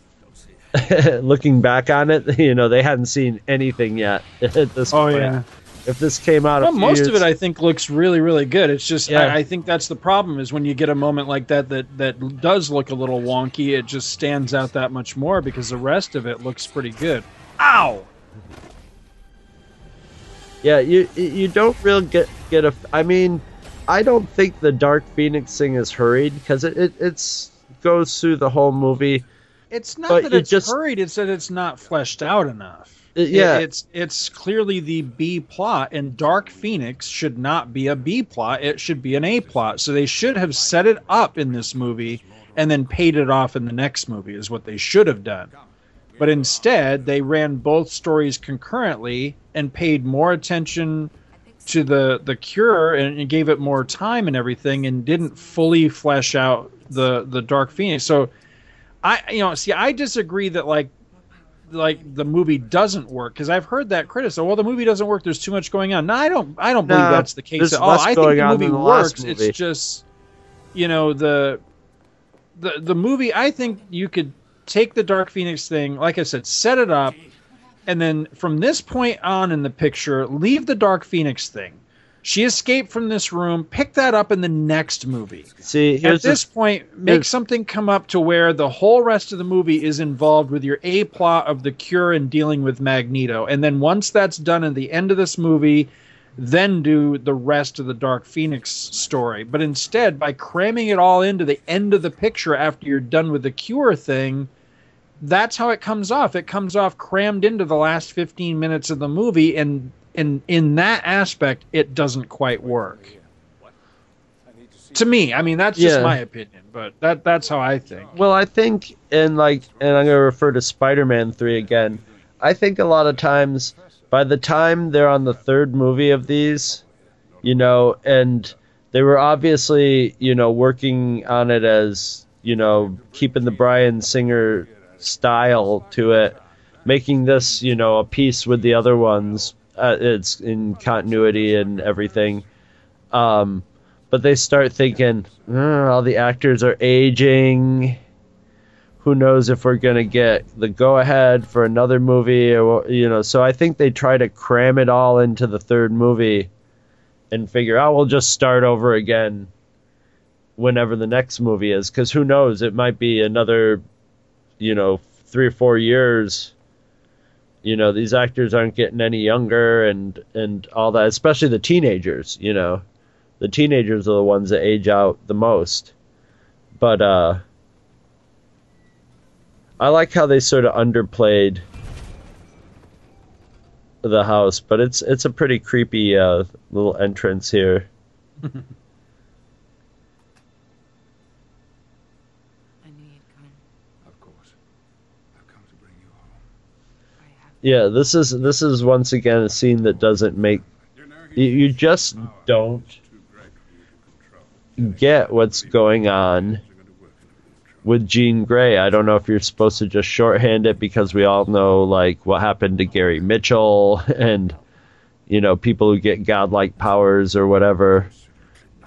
looking back on it, you know, they hadn't seen anything yet at this Oh point. yeah. If this came out, a Well, most of it, I think, looks really, really good. It's just, Yeah. I, I think that's the problem is when you get a moment like that that that does look a little wonky, it just stands out that much more because the rest of it looks pretty good. Ow! Yeah, you you don't really get get a. I mean, I don't think the Dark Phoenix thing is hurried because it, it it's goes through the whole movie. It's not that it's just- hurried; it's that it's not fleshed out enough. Uh, It- yeah. it's it's clearly the B plot, and Dark Phoenix should not be a B plot; it should be an A plot. So they should have set it up in this movie and then paid it off in the next movie. Is what they should have done. But instead, they ran both stories concurrently and paid more attention to the the cure and, and gave it more time and everything, and didn't fully flesh out the the Dark Phoenix. So, I you know see I disagree that like like the movie doesn't work because I've heard that criticism. Well, the movie doesn't work. There's too much going on. No, I don't. I don't believe No, that's the case at all. I think the movie the works. movie. It's just you know the the the movie. I think you could take the Dark Phoenix thing, like I said, set it up, and then from this point on in the picture, leave the Dark Phoenix thing. She escaped from this room. Pick that up in the next movie. See, At this the, point, make something come up to where the whole rest of the movie is involved with your A plot of the cure and dealing with Magneto. And then once that's done at the end of this movie, then do the rest of the Dark Phoenix story. But instead, by cramming it all into the end of the picture after you're done with the cure thing, that's how it comes off. It comes off crammed into the last 15 minutes of the movie, and and in that aspect, it doesn't quite work. To me, I mean that's just Yeah. my opinion, but that that's how I think. well, I think, and like, and I'm gonna refer to Spider-Man three again. I think a lot of times, by the time they're on the third movie of these, you know, and they were obviously, you know, working on it as, you know, keeping the Bryan Singer style to it, making this, you know, a piece with the other ones. Uh, it's in continuity and everything. Um, but they start thinking, "Uh, all the actors are aging. Who knows if we're gonna get the go ahead for another movie or you know? So I think they try to cram it all into the third movie, and figure, oh, we'll just start over again whenever the next movie is, because who knows? It might be another, you know, three or four years. You know, these actors aren't getting any younger, and and all that, especially the teenagers. You know, the teenagers are the ones that age out the most. But uh I like how they sort of underplayed the house, but it's it's a pretty creepy uh little entrance here. I knew you'd come. Of course. I've come to bring you home. I have. Yeah, this is this is once again a scene that doesn't make you, you just don't get what's going on with Jean Grey. I don't know if you're supposed to just shorthand it because we all know like what happened to Gary Mitchell and you know people who get godlike powers or whatever.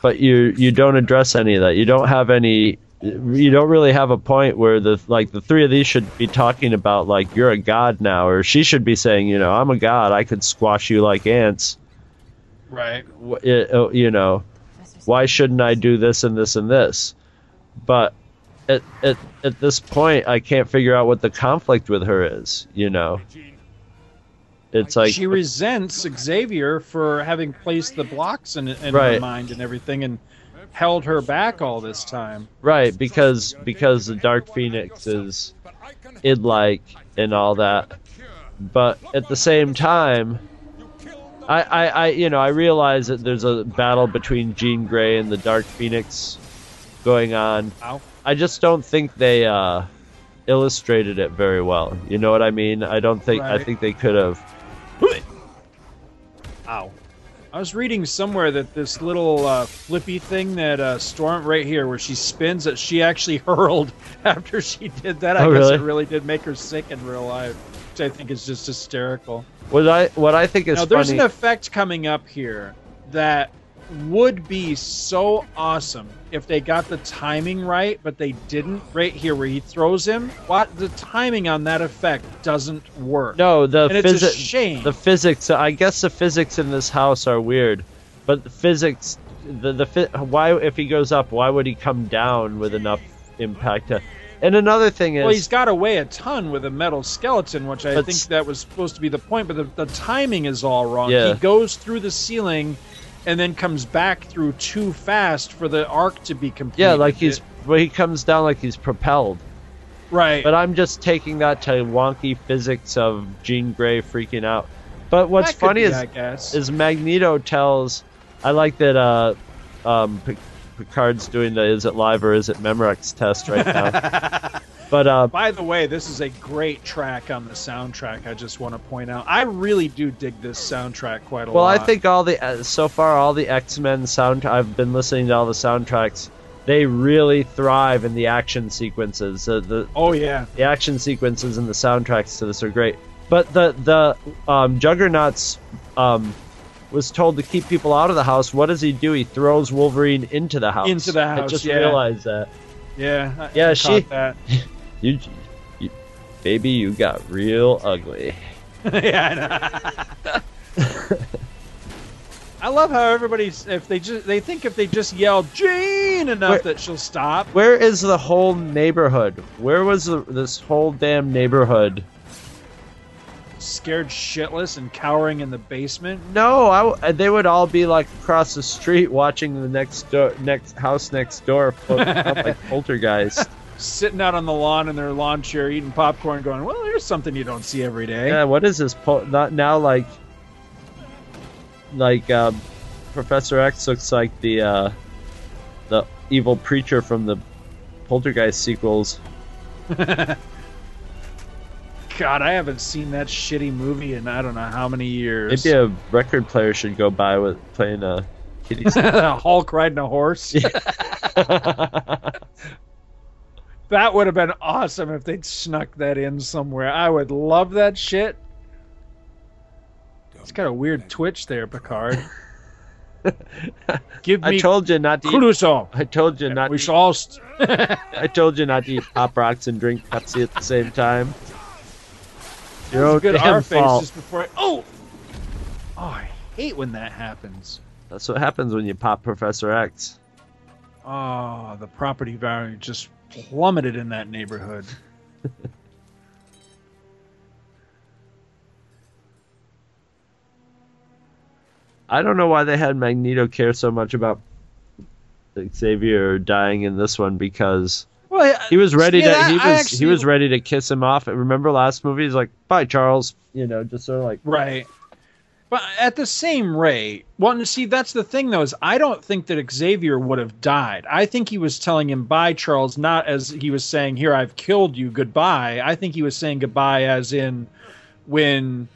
But you you don't address any of that. You don't have any. You don't really have a point where the like the three of these should be talking about like you're a god now, or she should be saying you know I'm a god. I could squash you like ants. Right. It- uh, you know why shouldn't I do this and this and this? But at, at at this point, I can't figure out what the conflict with her is. You know, it's like she resents Xavier for having placed the blocks in, in her mind and everything, and held her back all this time. right because because the Dark Phoenix is id like and all that. But at the same time, I, I, I you know I realize that there's a battle between Jean Grey and the Dark Phoenix going on. Ow. I just don't think they uh, illustrated it very well. You know what I mean? I don't think I think they could have. Ow. I was reading somewhere that this little uh, flippy thing that uh, Storm right here, where she spins, that she actually hurled after she did that. I Oh, guess really? it really did make her sick in real life, which I think is just hysterical. What I what I think is now, there's funny. an effect coming up here that would be so awesome if they got the timing right, but they didn't. Right here, where he throws him, what the timing on that effect doesn't work. no, the and it's a physics. shame. The physics. I guess the physics in this house are weird, but the physics. The the why if he goes up, why would he come down with enough impact to? And another thing is, Well, he's got to weigh a ton with a metal skeleton, which I think that was supposed to be the point, but the, the timing is all wrong. Yeah. He goes through the ceiling and then comes back through too fast for the arc to be complete. yeah, like he's well, he comes down like he's propelled. right. But I'm just taking that to wonky physics of Jean Grey freaking out. But what's That funny be, is is Magneto tells. I like that. Uh, um, Picard's doing the is it live or is it Memorex test right now. but uh, By the way, this is a great track on the soundtrack. I just want to point out, I really do dig this soundtrack quite a lot. well, I think all the uh, so far all the X Men sound. I've been listening to all the soundtracks. They really thrive in the action sequences. Uh, the Oh yeah, the action sequences and the soundtracks to this are great. But the the um, Juggernauts um, was told to keep people out of the house. What does he do? He throws Wolverine into the house. Into the house. I just yeah. realized that. yeah, I- Yeah, I she- that. You, you, baby, you got real ugly. yeah, I know. I love how everybody's if they just they think if they just yell Jean enough Where- that she'll stop. Where is the whole neighborhood? Where was the, this whole damn neighborhood? Scared shitless and cowering in the basement. No, I w uh, they would all be like across the street watching the next door, next house next door up like poltergeist. Sitting out on the lawn in their lawn chair eating popcorn, going, "Well, here's something you don't see every day." Yeah, what is this? Po- not now, like, like um, Professor X looks like the uh, the evil preacher from the Poltergeist sequels. God, I haven't seen that shitty movie in I don't know how many years. Maybe a record player should go by with playing a kitty. Hulk riding a horse. that would have been awesome if they'd snuck that in somewhere. I would love that shit. It's got a weird twitch there, Picard. Give me I told you not to. Eat. I told you not. We to shall all. St- I told you not to eat pop rocks and drink Pepsi at the same time. Your That was own a good damn R face just before. I, oh, oh, I hate when that happens. That's what happens when you pop Professor X. Oh, the property value just plummeted in that neighborhood. I don't know why they had Magneto care so much about Xavier dying in this one because Well, he was ready see, to he was I he was ready to kiss him off. Remember last movie? He's like, "Bye, Charles." You know, just sort of like Right. But at the same rate, well, see, that's the thing, though, is I don't think that Xavier would have died. I think he was telling him bye, Charles, not as he was saying, here, I've killed you, goodbye. I think he was saying goodbye as in when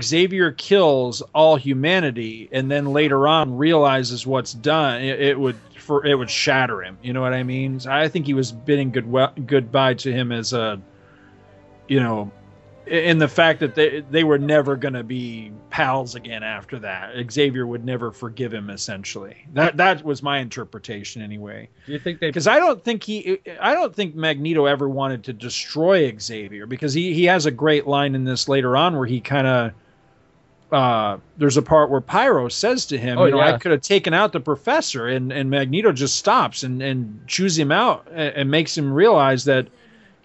Xavier kills all humanity and then later on realizes what's done, it, it would for it would shatter him. You know what I mean? So I think he was bidding good goodbye to him as a, you know, in the fact that they they were never going to be pals again after that. Xavier would never forgive him. Essentially, that that was my interpretation anyway. Do you think they? Because I don't think he, I don't think Magneto ever wanted to destroy Xavier because he he has a great line in this later on where he kind of. Uh, there's a part where Pyro says to him, Oh, "You know, I could have taken out the professor," and and Magneto just stops and and chews him out and, and makes him realize that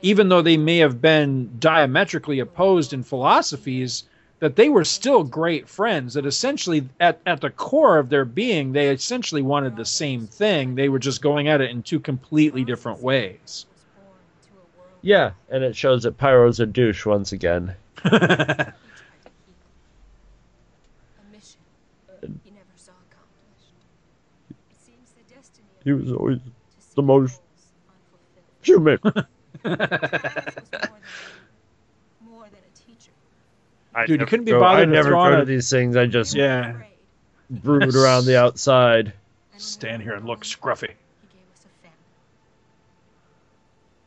even though they may have been diametrically opposed in philosophies, that they were still great friends. That essentially, at, at the core of their being, they essentially wanted the same thing. They were just going at it in two completely different ways. Yeah, and it shows that Pyro's a douche once again. Uh, he never saw accomplished. It seems the destiny of He was always the most human. was more than, a teacher. I Dude, you couldn't be go- bothered I to never throw go on to these things. I just Yeah. Afraid. brood around the outside. Stand here and look scruffy. He gave us a family.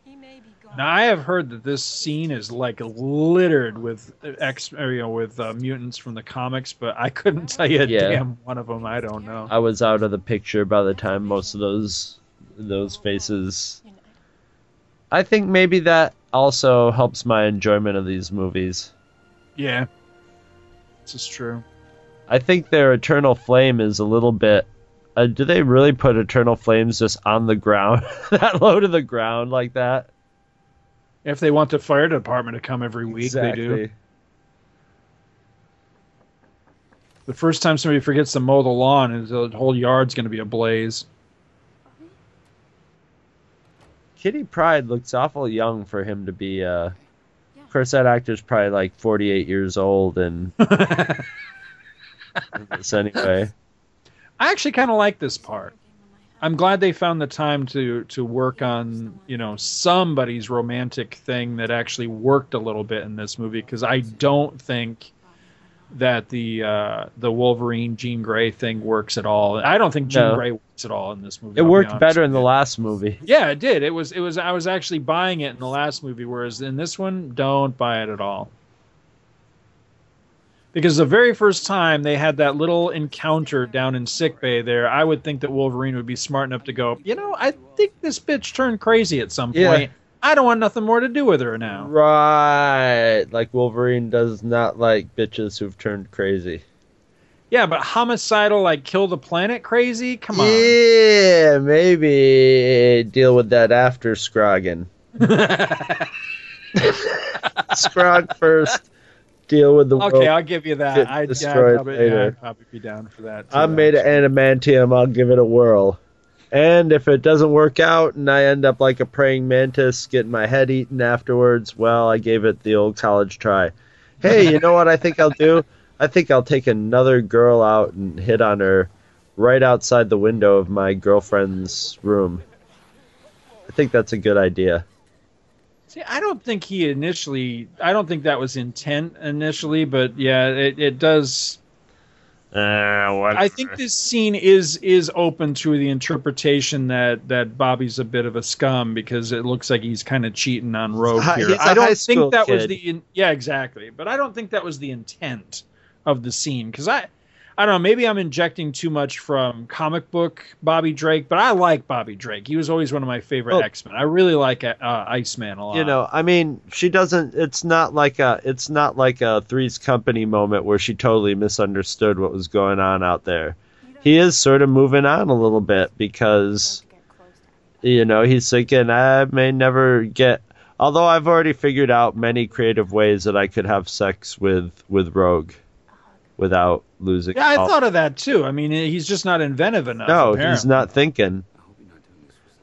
He may be gone. Now I have heard that this scene is like littered with ex, or, you know, with uh, mutants from the comics, but I couldn't tell you a Yeah. damn one of them. I don't know. I was out of the picture by the time most of those those faces. I think maybe that also helps my enjoyment of these movies. Yeah, this is true. I think their eternal flame is a little bit. Uh, do they really put eternal flames just on the ground, that low to the ground like that? If they want the fire department to come every week, they do. The first time somebody forgets to mow the lawn, is the whole yard's going to be ablaze. Kitty Pryde looks awful young for him to be. Uh, of course, that actor's probably like 48 years old, and this anyway. I actually kind of like this part. I'm glad they found the time to to work on you know somebody's romantic thing that actually worked a little bit in this movie because I don't think that the uh, the Wolverine Jean Grey thing works at all. I don't think Jean No. Grey works at all in this movie. It I'll worked honest better in the last movie. Yeah, it did. It was it was I was actually buying it in the last movie, whereas in this one, don't buy it at all. Because the very first time they had that little encounter down in sickbay there, I would think that Wolverine would be smart enough to go, you know, I think this bitch turned crazy at some Yeah. I don't want nothing more to do with her now. Right, like Wolverine does not like bitches who've turned crazy. Yeah, but homicidal, like kill the planet crazy? Come on. Yeah, maybe deal with that after Scroggin. Scrog first, deal with the world. Okay. I'll give you that. I'd, yeah, I'd, probably, yeah. I'd probably be down for that. too, I'm made of actually. adamantium. I'll give it a whirl. And if it doesn't work out and I end up like a praying mantis getting my head eaten afterwards, well, I gave it the old college try. Hey, you know what I think I'll do? I think I'll take another girl out and hit on her right outside the window of my girlfriend's room. I think that's a good idea. See, I don't think he initially. I don't think that was intent initially, but yeah, it, it does. Uh, what? I think this scene is is open to the interpretation that that Bobby's a bit of a scum because it looks like he's kind of cheating on Rogue here. he's a I don't think that was the in, yeah exactly, but I don't think that was the intent of the scene because I. I don't know. Maybe I'm injecting too much from comic book Bobby Drake, but I like Bobby Drake. He was always one of my favorite Oh. X Men. I really like uh, Iceman a lot. you know i mean she doesn't it's not like a it's not like a three's company moment where she totally misunderstood what was going on out there he is sort of moving on a little bit because you know he's thinking i may never get although i've already figured out many creative ways that i could have sex with with rogue without losing Yeah, I all- thought of that too. I mean, he's just not inventive enough. no he's not thinking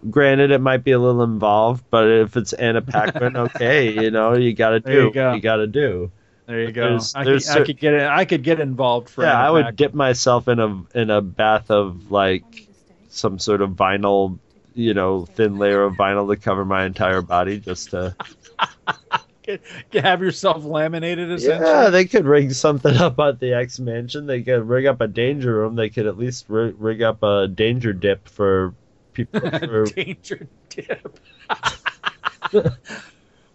granted it might be a little involved but if it's anna paquin okay you know you gotta do There you go. you gotta do There you go. there's- I, there's could, I could get it. I could get involved for. yeah Anna i would Paquin. dip myself in a in a bath of like some sort of vinyl you know thin layer of vinyl to cover my entire body just to Have yourself laminated, essentially. Yeah, they could rig something up at the X Mansion. They could rig up a danger room. They could at least rig, rig up a danger dip for people. For, Danger dip.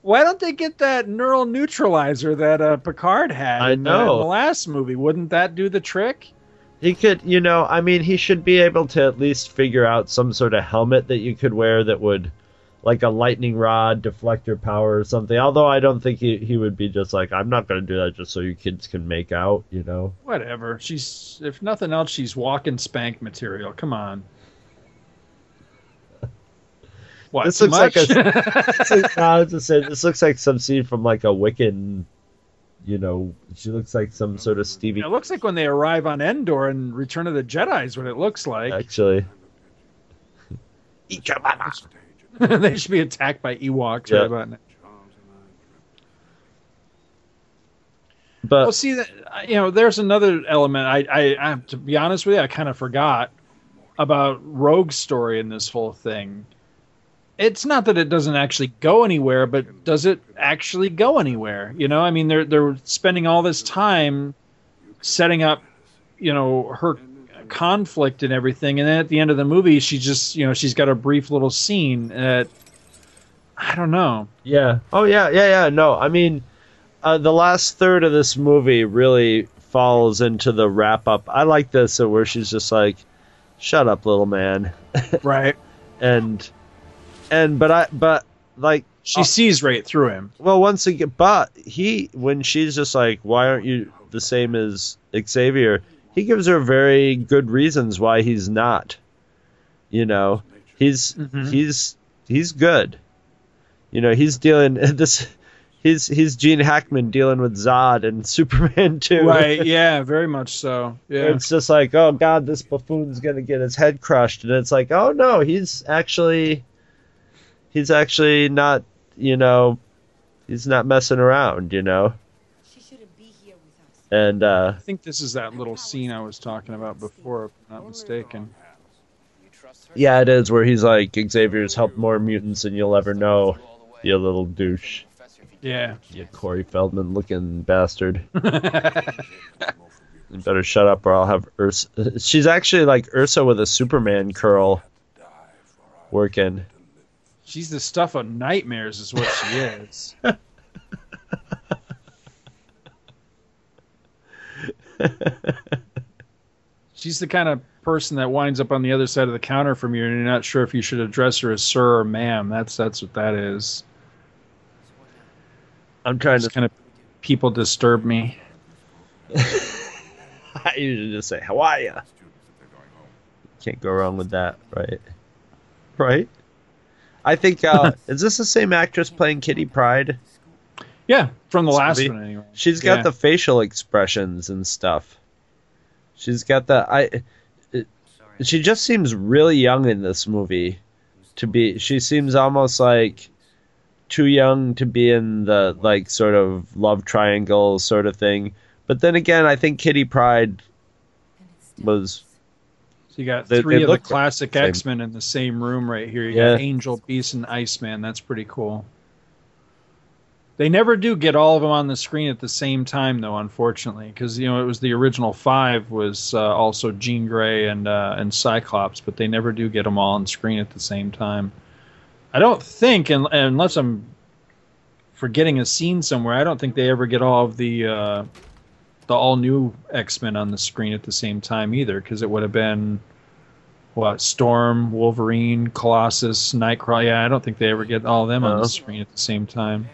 Why don't they get that neural neutralizer that uh, Picard had I in, the- in the last movie? Wouldn't that do the trick? he could, you know, I mean, he should be able to at least figure out some sort of helmet that you could wear that would, like a lightning rod, deflector power or something. Although I don't think he, he would be just like, I'm not going to do that just so you kids can make out, you know? Whatever. She's, if nothing else, she's walking spank material. Come on. What? This too looks like a- This looks- no, I was just saying, this looks like some scene from like a Wiccan, you know, she looks like some sort of Stevie. it looks like when they arrive on Endor and Return of the Jedi is what it looks like. Actually, they should be attacked by Ewoks Yeah. right about now. but Well, see, that you know, there's another element. I, I, I, to be honest with you, I kind of forgot about Rogue's story in this whole thing. It's not that it doesn't actually go anywhere, but does it actually go anywhere? You know, I mean, they're they're spending all this time setting up, you know, her conflict and everything, and then at the end of the movie, she just, you know, she's got a brief little scene that I don't know. Yeah. Oh yeah, yeah, yeah. No, I mean, uh, the last third of this movie really falls into the wrap up. I like this uh, where she's just like, "Shut up, little man," Right? and and but I but like She sees right through him. well once again, but he when she's just like, "Why aren't you the same as Xavier?" He gives her very good reasons why he's not. You know, he's mm-hmm. he's he's good. You know, he's dealing this. He's he's Gene Hackman dealing with Zod and Superman too. Right? Yeah, very much so. Yeah. It's just like, oh god, this buffoon's gonna get his head crushed, and it's like, oh no, he's actually, he's actually not, you know, he's not messing around, you know. She shouldn't be here with us. And uh, I think this is that little scene I was talking about before, if I'm not mistaken. yeah, it is where he's like, Xavier's helped more mutants than you'll ever know, you little douche, Yeah. you Corey Feldman looking bastard. You better shut up, or I'll have Ursa. She's actually like Ursa with a Superman curl working. She's the stuff of nightmares, is what she is. She's the kind of person that winds up on the other side of the counter from you, and you're not sure if you should address her as sir or ma'am. That's that's what that is. I'm trying to kind of people disturb me. I usually just say, "How are ya?" Can't go wrong with that, right? Right. I think uh, is this the same actress playing Kitty Pryde? Yeah, from the last Movie. one anyway. She's got Yeah. the facial expressions and stuff. She's got the I. It, she just seems really young in this movie. To be, she seems almost like too young to be in the like sort of love triangle sort of thing. But then again, I think Kitty Pryde was So you got They- they three of the classic. X Men in the same room right here. You Yeah. got Angel, Beast, and Iceman. That's pretty cool. They never do get all of them on the screen at the same time, though, unfortunately, because you know it was the original five was uh, also Jean Grey and uh, and Cyclops, but they never do get them all on screen at the same time. I don't think, un- unless I'm forgetting a scene somewhere, I don't think they ever get all of the uh, the all new X Men on the screen at the same time either, because it would have been what Storm, Wolverine, Colossus, Nightcrawler. Yeah, I don't think they ever get all of them on the screen at the same time.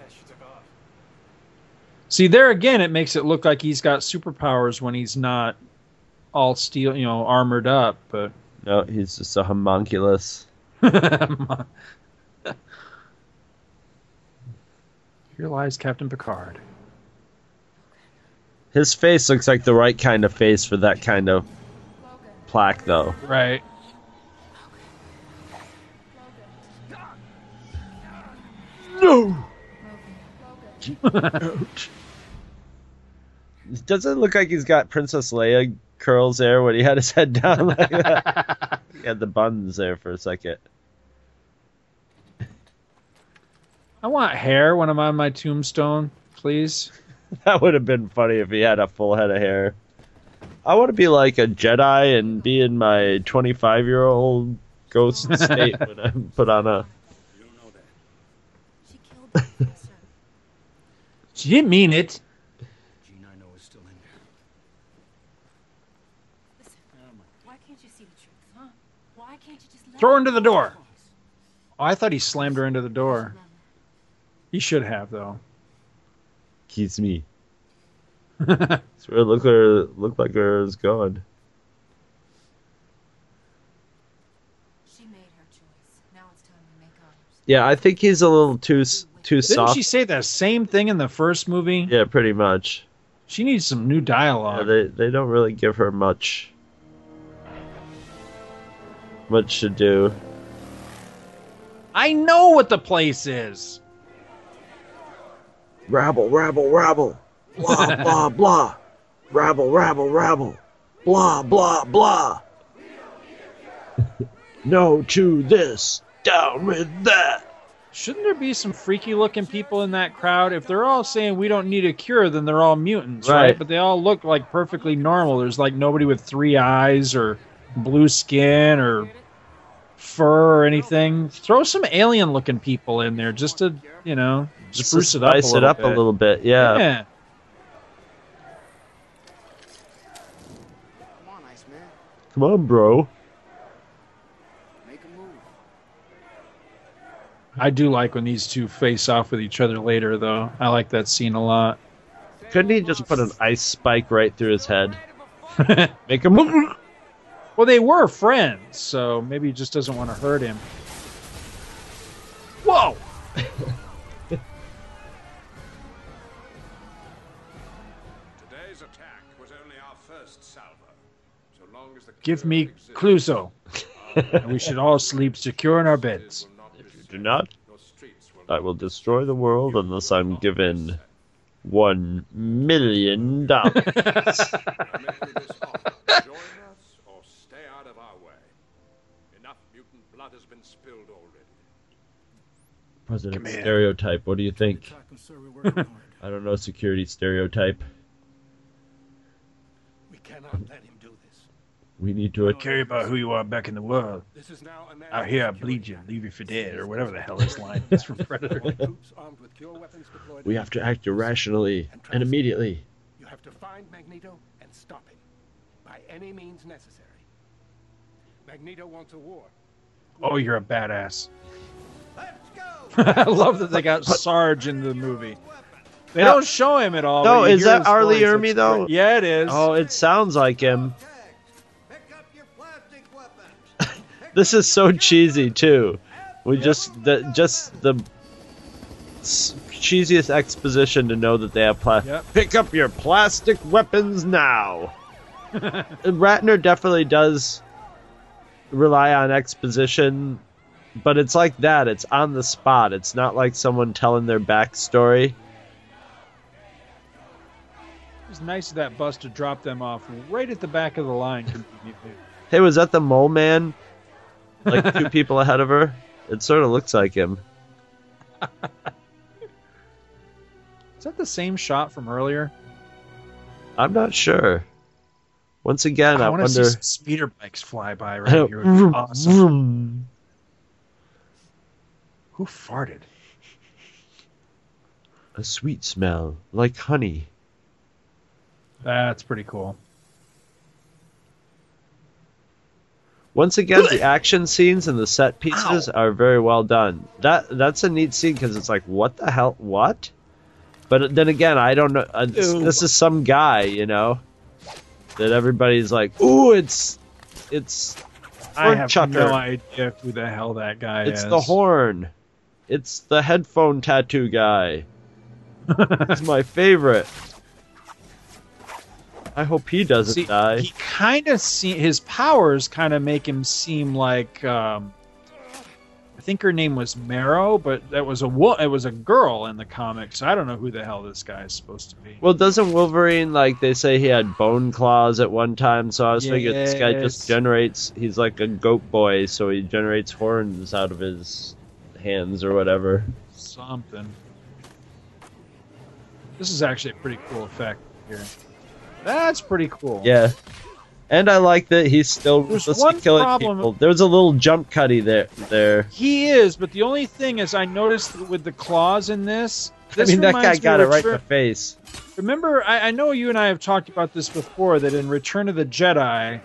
See, there again, it makes it look like he's got superpowers when he's not all steel, you know, armored up. But no, he's just a homunculus. here lies Captain Picard. His face looks like the right kind of face for that kind of plaque, though. Right. Does it look like he's got Princess Leia curls there when he had his head down like that? he had the buns there for a second. I want hair when I'm on my tombstone, please. That would have been funny if he had a full head of hair. I want to be like a Jedi and be in my 25 year old ghost state when I put on a. She killed the professor. She didn't mean it. Jean, I know is still in there. Listen, why can't you see the truth, huh? Why can't you just let Throw her into the door. Oh, I thought he slammed her into the door. He should have though. Kiss me. That's where it looked, where it looked like her was going. She made her choice. Now it's time to make ours. Yeah, I think he's a little too s- too soft. Didn't she say the same thing in the first movie? Yeah, pretty much. She needs some new Yeah, dialogue. they they don't really give her much much to do. I know what the place is. Rabble, rabble, rabble. Blah, blah, blah. Rabble, rabble, rabble. Blah, blah, blah. no to this. Down with that. Shouldn't there be some freaky looking people in that crowd? If they're all saying we don't need a cure, then they're all mutants, right? Right. But they all look like perfectly normal. There's like nobody with three eyes or blue skin or fur or anything. Throw some alien looking people in there just to, you know, Just spruce to it up a spice little it up bit. a little bit. Yeah. yeah. Come on, Iceman. Come on, bro. Make a move. I do like when these two face off with each other later, though. I like that scene a lot. Couldn't he just put an ice spike right through his head? Make him. Well, they were friends, so maybe he just doesn't want to hurt him. Whoa! Today's attack was only our first salvo. So long as the Give me exists, Cluzo. we should all sleep secure in our beds. If you Do not. Your streets will I will destroy the world unless I'm given one million dollars. blood has been spilled already. President stereotype. What do you think? Tracking, sir, we're working hard. I don't know security stereotype. We cannot let him do this. We need to. Care about who you are back in the world. This is now Out here, I security. bleed you, leave you for dead, or whatever the hell this line is from Predator. Troops armed with cure weapons deployed We have to act irrationally and immediately. You have to find Magneto and stop him by any means necessary. Magneto wants a war. Oh, you're a badass. I love that they got Sarge in the movie. They don't show him at all. No, is that his R. Lee voice. Ermey, It's though? Yeah, it is. Oh, it sounds like him. This is so cheesy too. We just the just the cheesiest exposition to know that they have plastic. Yep. Pick up your plastic weapons now. Ratner definitely does rely on exposition, but it's like that. It's on the spot. It's not like someone telling their backstory. It was nice of that bus to drop them off right at the back of the line. Hey, was that the mole man? Like two people ahead of her? It sort of looks like him. Is that the same shot from earlier? I'm not sure. Once again, I, I wonder. see speeder bikes fly by right here. Be awesome. Vroom. Who farted? A sweet smell, like honey. That's pretty cool. Once again, the action scenes and the set pieces are very well done. That that's a neat scene because it's like, what the hell, what? But then again, I don't know. Uh, this, this is some guy, you know, that everybody's like, ooh, it's it's I have chucker. no idea who the hell that guy It's is. It's the horn. It's the headphone tattoo guy. It's my favorite. I hope he doesn't See, die. he kind of see his powers kind of make him seem like um, think her name was Marrow, but that was a wo- it was a girl in the comics. I don't know who the hell this guy is supposed to be. Well, doesn't Wolverine like they say he had bone claws at one time? So I was thinking this guy just generates. He's like a goat boy, so he generates horns out of his hands or whatever. something. This is actually a pretty cool effect here. That's pretty cool. Yeah. And I like that he's still There's one killing problem- people. There's a little jump cutty there. There. He is, but the only thing is, I noticed with the claws in this. I mean, that guy got it right in the face. Remember, I, I know you and I have talked about this before. That in Return of the Jedi,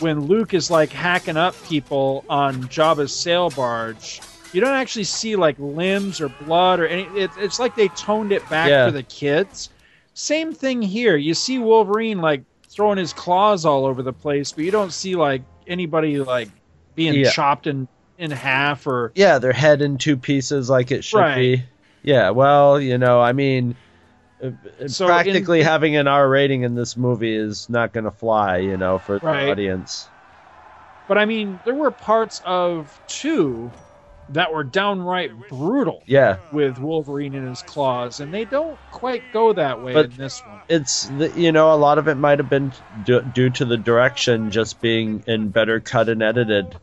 when Luke is like hacking up people on Jabba's sail barge, you don't actually see like limbs or blood or any. It, it's like they toned it back Yeah. for the kids. Same thing here. You see Wolverine like throwing his claws all over the place, but you don't see like anybody like being Yeah. chopped in in half or Yeah, their head in two pieces like it should Right. be. Yeah, well, you know, I mean, uh, uh, So practically in- having an R rating in this movie is not going to fly, you know, for the audience. But I mean, there were parts of two that were downright brutal. Yeah. With Wolverine in his claws, and they don't quite go that way But- in this one. It's the, you know a lot of it might have been d- due to the direction just being in better cut and edited.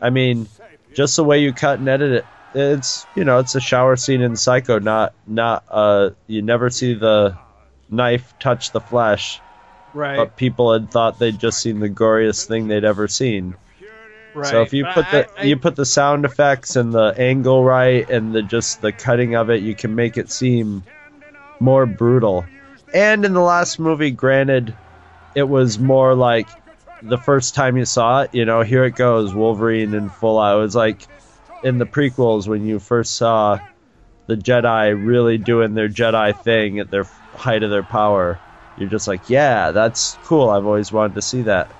I mean, just the way you cut and edit it, it's you know it's a shower scene in Psycho, not not uh you never see the knife touch the flesh, Right. but people had thought they'd just seen the goriest thing they'd ever seen. Right. So if you But put the I- I- you put the sound effects and the angle right and the just the cutting of it, you can make it seem more brutal. And in the last movie, granted, it was more like the first time you saw it, you know, here it goes, Wolverine in full out. It was like in the prequels when you first saw the Jedi really doing their Jedi thing at their height of their power. You're just like, yeah, that's cool. I've always wanted to see that.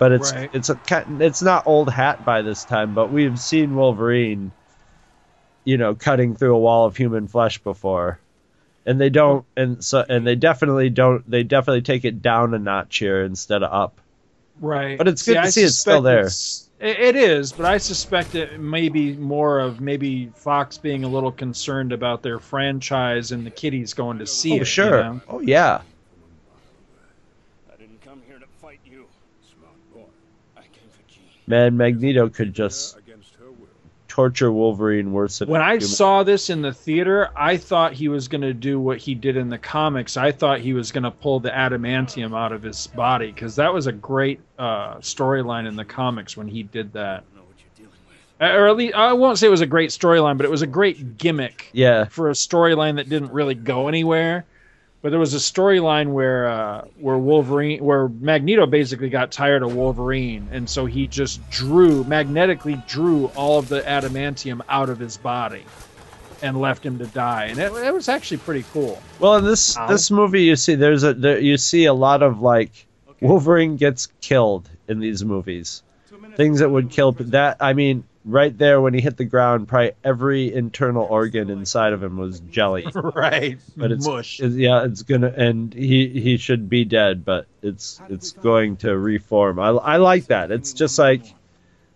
But it's Right. it's a it's not old hat by this time, but we've seen Wolverine, you know, cutting through a wall of human flesh before, and they don't, and so and they definitely don't. They definitely take it down a notch here instead of up. right. But it's good to I see it's still there. it's- It is, but I suspect it may be more of maybe Fox being a little concerned about their franchise and the kiddies going to oh, see Oh it. you sure. know? Oh yeah. I didn't come here to fight you. Smart boy. I came for Jean. Man, Magneto could just Against her will. torture Wolverine worse than When I human- saw this in the theater, I thought he was going to do what he did in the comics. I thought he was going to pull the adamantium out of his body because that was a great uh, storyline in the comics when he did that. I know what you're dealing with. Uh, Or at least I won't say it was a great storyline, but it was a great gimmick yeah, for a storyline that didn't really go anywhere. But there was a storyline where uh, where Wolverine, where Magneto basically got tired of Wolverine, and so he just drew magnetically drew all of the adamantium out of his body, and left him to die. And it, it was actually pretty cool. Well, in this Ow. this movie, you see there's a there, you see a lot of like Wolverine gets killed in these movies. Things that would kill that. I mean, right there when he hit the ground, probably every internal organ inside of him was jelly. right, But it's, mush. it's- yeah, it's gonna and he he should be dead, but it's it's going to reform. I I like that. It's just like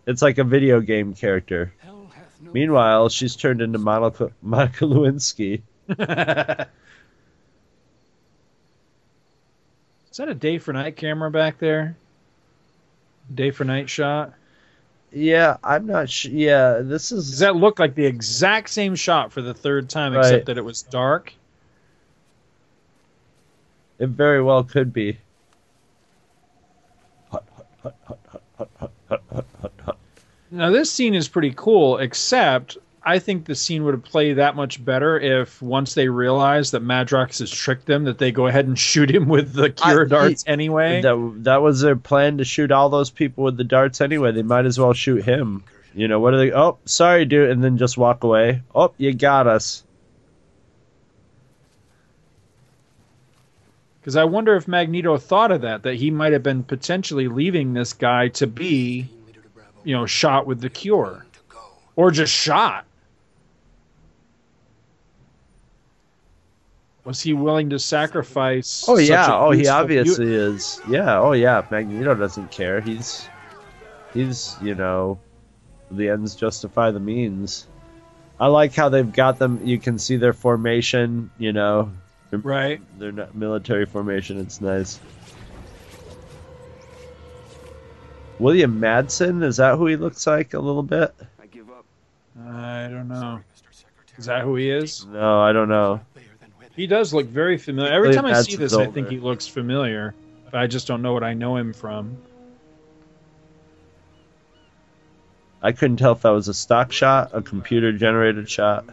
it's like a video game character. Hell hath no Meanwhile, she's turned into Monica, Monica Lewinsky. Is that a day for night camera back there? Day for night shot. Yeah, I'm not sure. Yeah, this is. Does that look like the exact same shot for the third time, Right. except that it was dark? It very well could be. Now this scene is pretty cool, except I think the scene would have played that much better if once they realize that Madrox has tricked them, that they go ahead and shoot him with the cure I- darts anyway. That that was their plan to shoot all those people with the darts anyway. They might as well shoot him. You know what are they? Oh, sorry, dude, and then just walk away. Oh, you got us. Because I wonder if Magneto thought of that, that he might have been potentially leaving this guy to be, you know, shot with the cure, or just shot. Was he willing to sacrifice? Oh yeah. Oh, he obviously is. Yeah. Oh yeah. Magneto doesn't care. He's he's you know the ends justify the means. I like how they've got them. You can see their formation. You know, right? Their military formation. It's nice. William Madsen is that who he looks like a little bit? I give up. I don't know. Is that who he is? No, I don't know. He does look very familiar. Every time I see this, I think he looks familiar. But I just don't know what I know him from. I couldn't tell if that was a stock shot, a computer generated shot.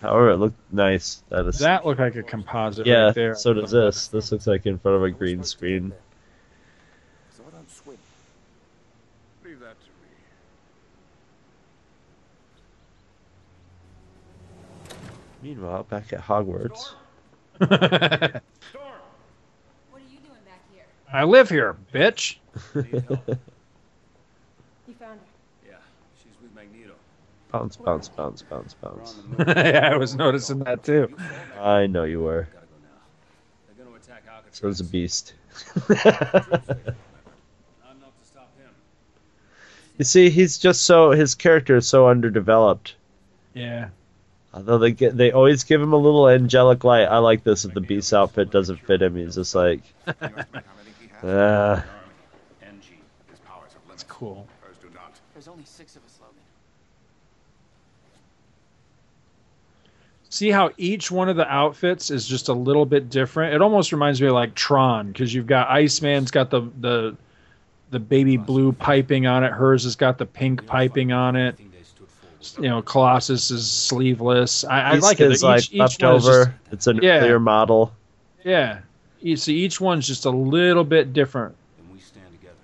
However, it looked nice. That is. That looked like a composite yeah. right there. So does this. This looks like in front of a green screen. Zordon swim. Leave that to me. Meanwhile, back at Hogwarts. I live here, bitch. You found her. Yeah, she's with Magneto. Bounce, bounce, bounce, bounce, bounce. yeah, I was noticing that too. I know you were. Gotta go. They're gonna attack Alcatraz. So is a beast. Not enough to stop him. You see, he's just so his character is so underdeveloped. Yeah. Although they get, they always give him a little angelic light. I like this. If the beast outfit doesn't fit him, he's just like, ah. NG. His powers have limits. Cool. Hers do not. There's only six of us, Logan. See how each one of the outfits is just a little bit different. It almost reminds me of like Tron because you've got Iceman's got the the the baby blue piping on it. Hers has got the pink piping on it. You know, Colossus is sleeveless. I, I like it. Each, like each left over. just- it's a Yeah. nuclear model. yeah. You see, each one's just a little bit different.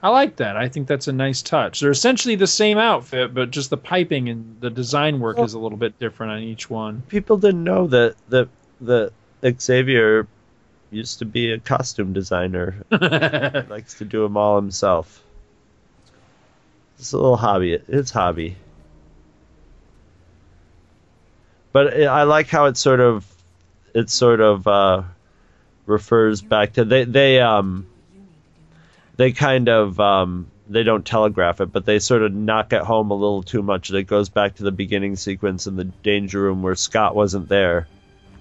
I like that. I think that's a nice touch. They're essentially the same outfit, but just the piping and the design work is a little bit different on each one. People didn't know that that that Xavier used to be a costume designer. He likes to do them all himself. It's a little hobby. It's hobby. But it, I like how it sort of it sort of uh, refers back to they they um they kind of um they don't telegraph it, but they sort of knock it home a little too much. That goes back to the beginning sequence in the danger room where Scott wasn't there.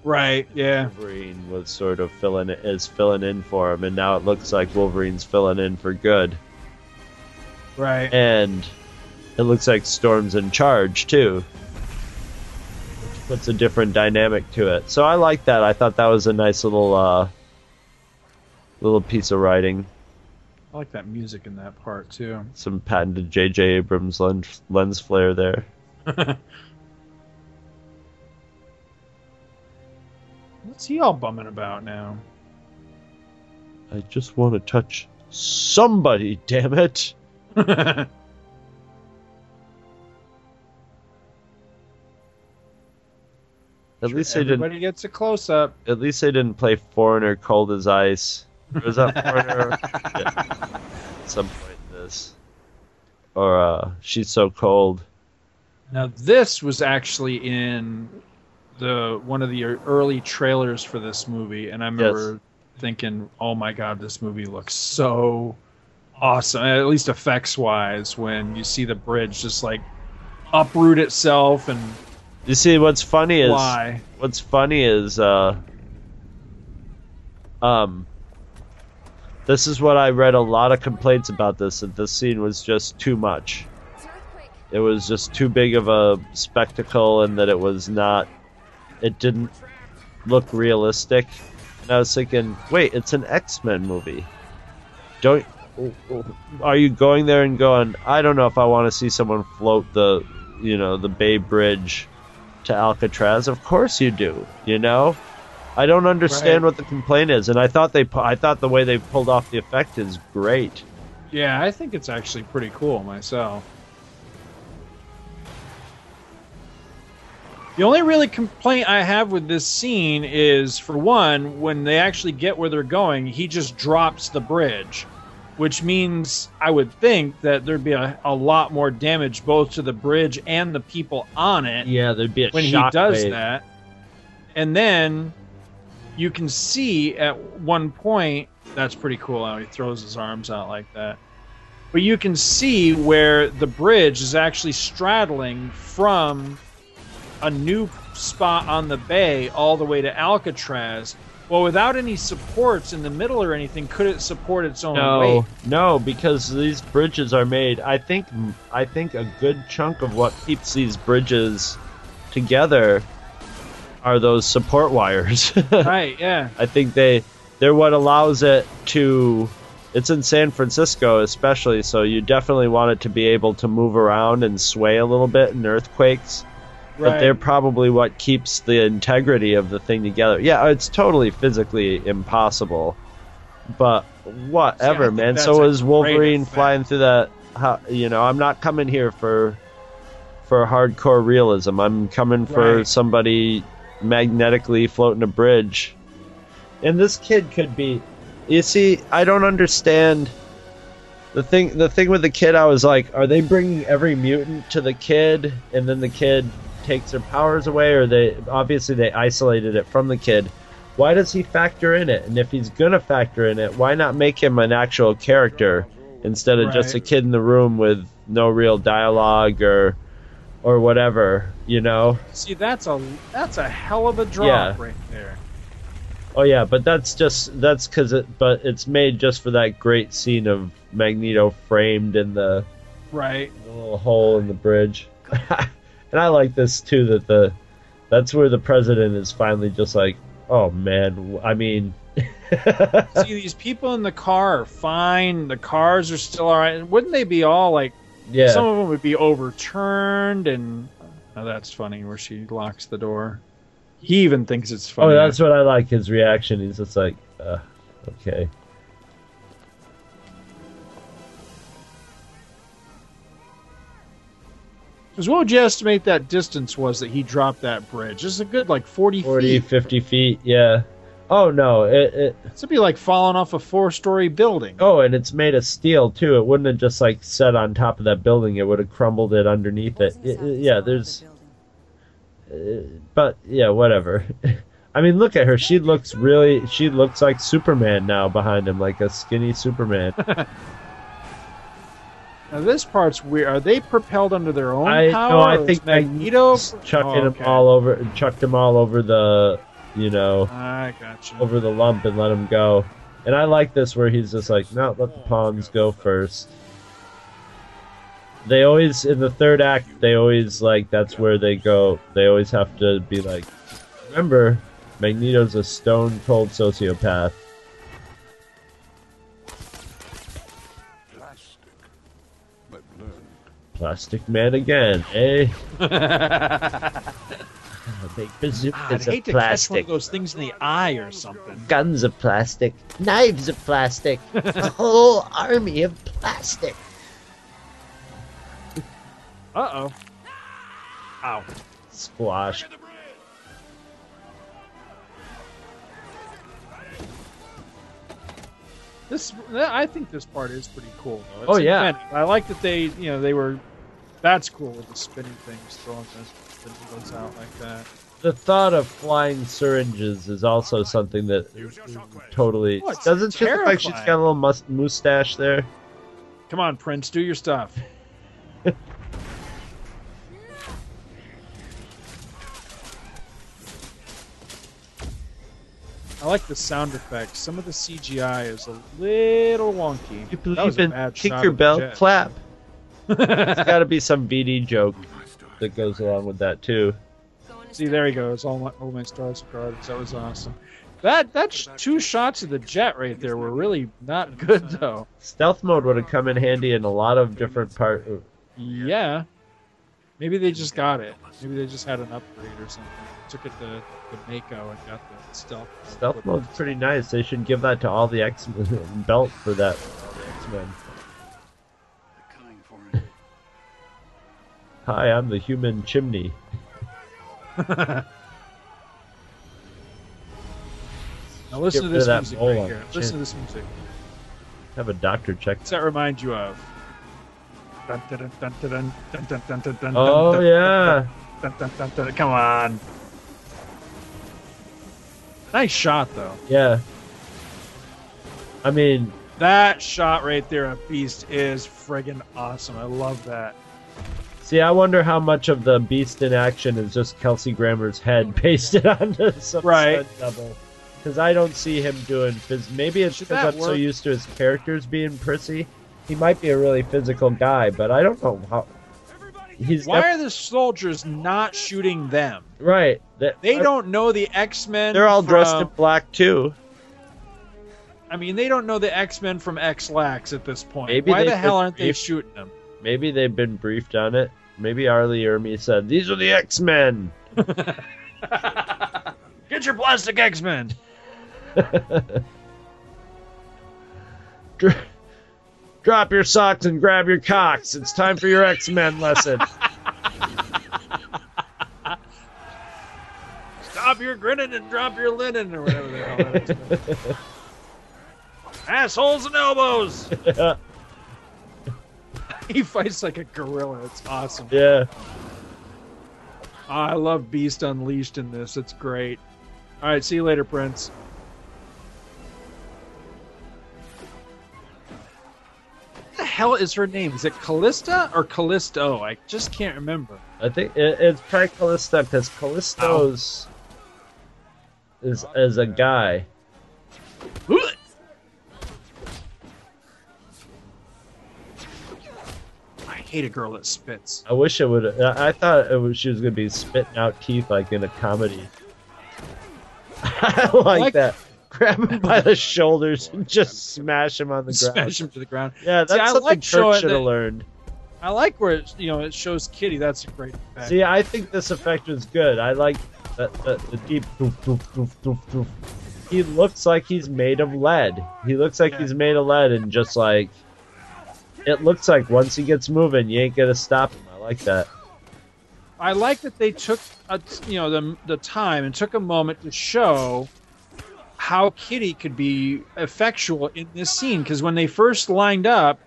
Right. Yeah. Wolverine was sort of filling is filling in for him, and now it looks like Wolverine's filling in for good. Right. And it looks like Storm's in charge too. Puts a different dynamic to it. So I like that. I thought that was a nice little uh little piece of writing. I like that music in that part too. Some patented J.J. Abrams lens, lens flare there. What's he all bumming about now? I just want to touch somebody, damn it. At least they didn't. Everybody gets a close up. At least they didn't play Foreigner Cold as Ice. Or was that Foreigner? Yeah. At some point in this. Or uh, She's So Cold. Now this was actually in the one of the early trailers for this movie, and I remember thinking, "Oh my god, this movie looks so awesome!" At least effects wise, when you see the bridge just like uproot itself and You see, what's funny is Why? what's funny is uh, um, this is what I read a lot of complaints about this that this scene was just too much. It was just too big of a spectacle, and that it was not. It didn't look realistic. And I was thinking, wait, it's an X Men movie. Don't. Are you going there and going? I don't know if I want to see someone float the, you know, the Bay Bridge to Alcatraz. Of course you do. You know, I don't understand Right. what the complaint is, and I thought they I thought the way they pulled off the effect is great. yeah, I think it's actually pretty cool myself. The only really complaint I have with this scene is, for one, when they actually get where they're going, he just drops the bridge, which means I would think that there'd be a, a lot more damage both to the bridge and the people on it Yeah, there'd be a when he does wave. that. And then you can see at one point that's pretty cool how he throws his arms out like that. But you can see where the bridge is actually straddling from a new spot on the bay all the way to Alcatraz. Well, without any supports in the middle or anything, could it support its own No, weight? no, because these bridges are made. I think I think a good chunk of what keeps these bridges together are those support wires. right, yeah. I think they they're what allows it to. It's in San Francisco, especially, so you definitely want it to be able to move around and sway a little bit in earthquakes. But they're probably what keeps the integrity of the thing together. Yeah, it's totally physically impossible, but whatever, think man. So is Wolverine flying through that? How, you know, I'm not coming here for for hardcore realism. I'm coming for Right. somebody magnetically floating a bridge. And this kid could be you see, I don't understand the thing the thing with the kid I was like, are they bringing every mutant to the kid and then the kid takes their powers away or they obviously they isolated it from the kid. Why does he factor in it? And if he's gonna factor in it, why not make him an actual character instead of just a kid in the room with no real dialogue or or whatever, you know? See, that's a that's a hell of a drop Yeah. right there. Oh yeah, but that's just that's because it. But it's made just for that great scene of Magneto framed in the, Right. the little hole in the bridge, and I like this too. That the that's where the president is finally just like, oh man, I mean, See, these people in the car are fine. The cars are still all right. Wouldn't they be all like? Yeah. Some of them would be overturned, and oh, that's funny where she locks the door. He even thinks it's funny. oh that's what I like his reaction. He's just like, uh, okay. Because what would you estimate that distance was that he dropped that bridge? This is a good like 40, 40, feet. 50 feet, yeah. Oh no, it, it This would be like falling off a four-story building. Oh, and it's made of steel too. It wouldn't have just like set on top of that building. It would have crumbled it underneath it. It- it- yeah, there's. Uh, but yeah, whatever. I mean, look at her. She looks really. She looks like Superman now behind him, like a skinny Superman. Now this part's weird. Are they propelled under their own I power? no, I think Magneto chucking Oh, them okay. all over, chucked them all over the, you know, I gotcha. over the lump and let him go. And I like this where he's just like, no, let the pawns go first. They always in the third act, they always like that's where they go. They always have to be like, remember, Magneto's a stone cold sociopath. Plastic Man again, eh? Big I'd bazookas hate of to catch one plastic, of those things in the eye or something. guns of plastic, knives of plastic, a whole army of plastic. Uh oh. Ow. Squash. This, I think this part is pretty cool. Though. It's Oh, yeah. inventive. I like that they, you know, they were. That's cool with the spinning things, throwing the, the needles out like that. The thought of flying syringes is also something that totally Oh, doesn't she look like she's got a little mus- mustache there. Come on, Prince, do your stuff. I like the sound effects. Some of the CGI is a little wonky. You That was believe a in bad kick shot your of belt, clap. There's got to be some BD joke that goes along with that too. See, there he goes. All my, all my stars are guarded. That was awesome. That that sh- two shots of the jet right there were really not good though. Stealth mode would have come in handy in a lot of different part. Uh, yeah. Maybe they just got it. Maybe they just had an upgrade or something. Took it to, the Maaco and got the stealth. Stealth mode's pretty nice. They should give that to all the X Men belt for that X Men. Hi, I'm the human chimney. now listen to this music right here. Listen chin. to this music. Have a doctor check. What's that remind you of? Oh yeah. Come on. Nice shot though. Yeah. I mean, that shot right there of Beast is friggin' awesome. I love that see, I wonder how much of the Beast in action is just Kelsey Grammer's head pasted onto some Right. stunt double. Because I don't see him doing phys- Maybe it's because I'm so used to his characters being prissy. He might be a really physical guy, but I don't know how. he's Why def- are the soldiers not shooting them? right. They, They don't know the X Men. They're all dressed in black too. I mean, they don't know the X Men from Ex-Lax at this point. Maybe Why the hell aren't they shooting them? Maybe they've been briefed on it. Maybe R. Lee Ermey said, "These are the X Men." Get your plastic X Men. Dr- Drop your socks and grab your cocks. It's time for your X Men lesson. Stop your grinning and drop your linen, or whatever they call that. X-Men. Assholes and elbows. He fights like a gorilla. It's awesome. yeah. Ah, I love Beast Unleashed in this. It's great. All right, see you later, Prince. What the hell is her name? Is it Callista or Callisto? I just can't remember. I think it, it's probably Callisto because Callisto's is is a guy. Hate a girl that spits. I wish it would. I I thought it was, she was gonna be spitting out teeth like in a comedy. I like, Like- that. Grab him by the shoulders and just smash him on the ground. Smash him to the ground. Yeah, that's See, something like Kurt should have learned. I like where it, you know it shows Kitty. That's a great effect. See, I think this effect was good. I like the, the, the deep doof, doof, doof, doof, doof. He looks like he's made of lead. He looks like Yeah. he's made of lead, and just like it looks like once he gets moving, you ain't gonna stop him. I like that. I like that they took a, you know the the time and took a moment to show how Kitty could be effectual in this scene because when they first lined up,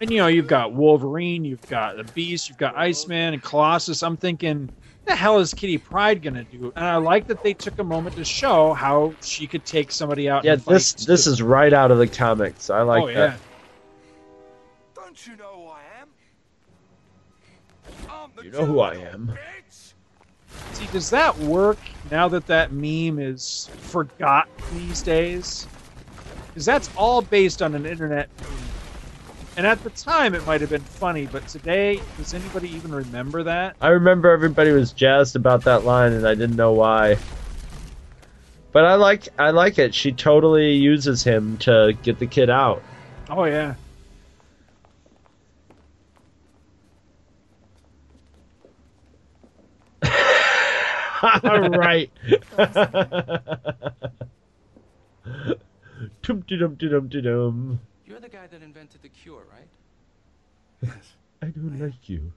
and you know you've got Wolverine, you've got the Beast, you've got Iceman and Colossus. I'm thinking, the hell is Kitty Pryde gonna do? And I like that they took a moment to show how she could take somebody out. Yeah, this this too. is right out of the comics. I like oh that. yeah. Don't you know who I am? I'm the You know who I am. bitch! See, does that work now that that meme is forgotten these days? Because that's all based on an internet meme. And at the time, it might have been funny, but today, does anybody even remember that? I remember everybody was jazzed about that line, and I didn't know why. But I like I like it. She totally uses him to get the kid out. Oh, yeah. All right. Tum dum dum dum. You're the guy that invented the cure, right? Yes. I don't like you,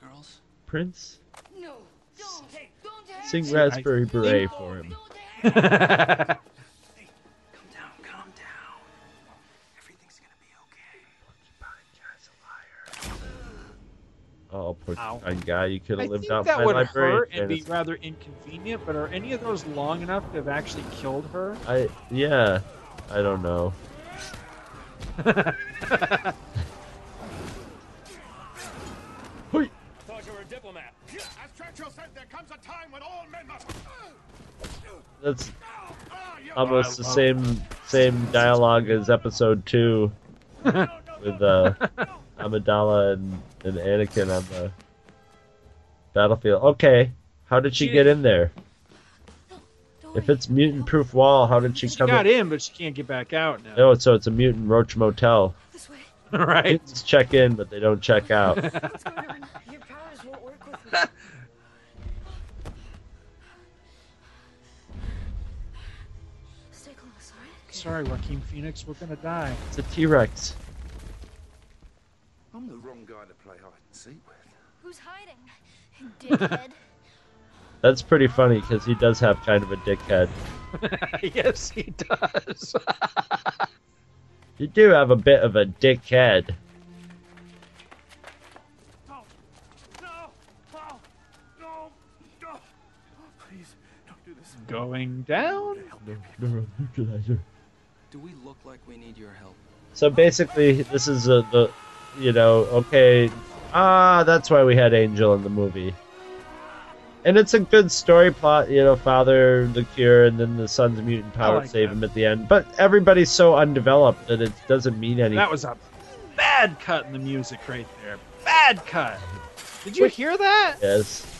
Girls? Prince. No, don't. Hey, don't Sing. Raspberry think- Beret for him. Oh, poor Ow. young guy. You could have lived think out that my would library. hurt and be rather inconvenient, but are any of those long enough to have actually killed her? I yeah. I don't know. Hoi. Thought you were a diplomat. As Churchill said, there comes a time when all men must. That's almost the same same dialogue as episode two with uh, Amidala and, and Anakin on the battlefield. Okay, how did she She get in there? If it's mutant proof wall, how did she, She come got in? in, but she can't get back out now. Oh, so it's a mutant roach motel. This way. right? Mutants check in, but they don't check out. What's going on? Your powers won't work with me. Stay close, alright? Sorry, Joaquin Phoenix, we're gonna die. It's a T-Rex. I'm the wrong guy to play hide and seek with. Who's hiding? Dickhead. That's pretty funny because he does have kind of a dickhead. yes, he does. You do have a bit of a dickhead. No! No! No! No! No! Please, don't do this. Going down. Do we look like we need your help? So basically, this is a, the, you know, okay, ah, that's why we had Angel in the movie. And it's a good story plot, you know, father, the cure, and then the son's mutant power like save that. him at the end. But everybody's so undeveloped that it doesn't mean anything. That was a bad cut in the music right there. bad cut. Did you hear that? Yes.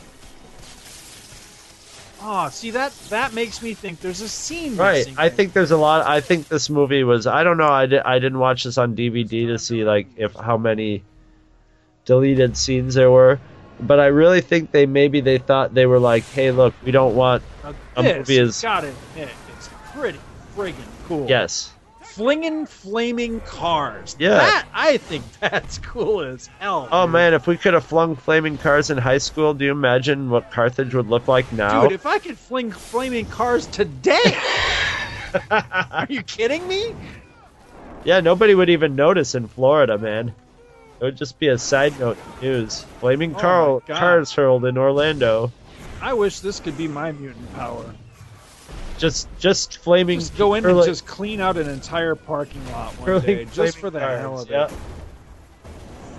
Oh, see that that makes me think there's a scene. Right. missing I think there's a lot. I think this movie was. I don't know. I, di- I didn't watch this on DVD to see like if how many deleted scenes there were, but I really think they maybe they thought they were like, hey, look, we don't want Now, a movie is got it. it's pretty friggin' cool. yes. Flinging flaming cars. Yeah. That, I think that's cool as hell. Oh dude. man, if we could have flung flaming cars in high school, do you imagine what Carthage would look like now? Dude, if I could fling flaming cars today. Are you kidding me? Yeah, nobody would even notice in Florida, man. It would just be a side note news. Flaming Oh car- cars hurled in Orlando. I wish this could be my mutant power. Just, just flaming. Just go in and just clean out an entire parking lot one day, just for the hell cars, of it.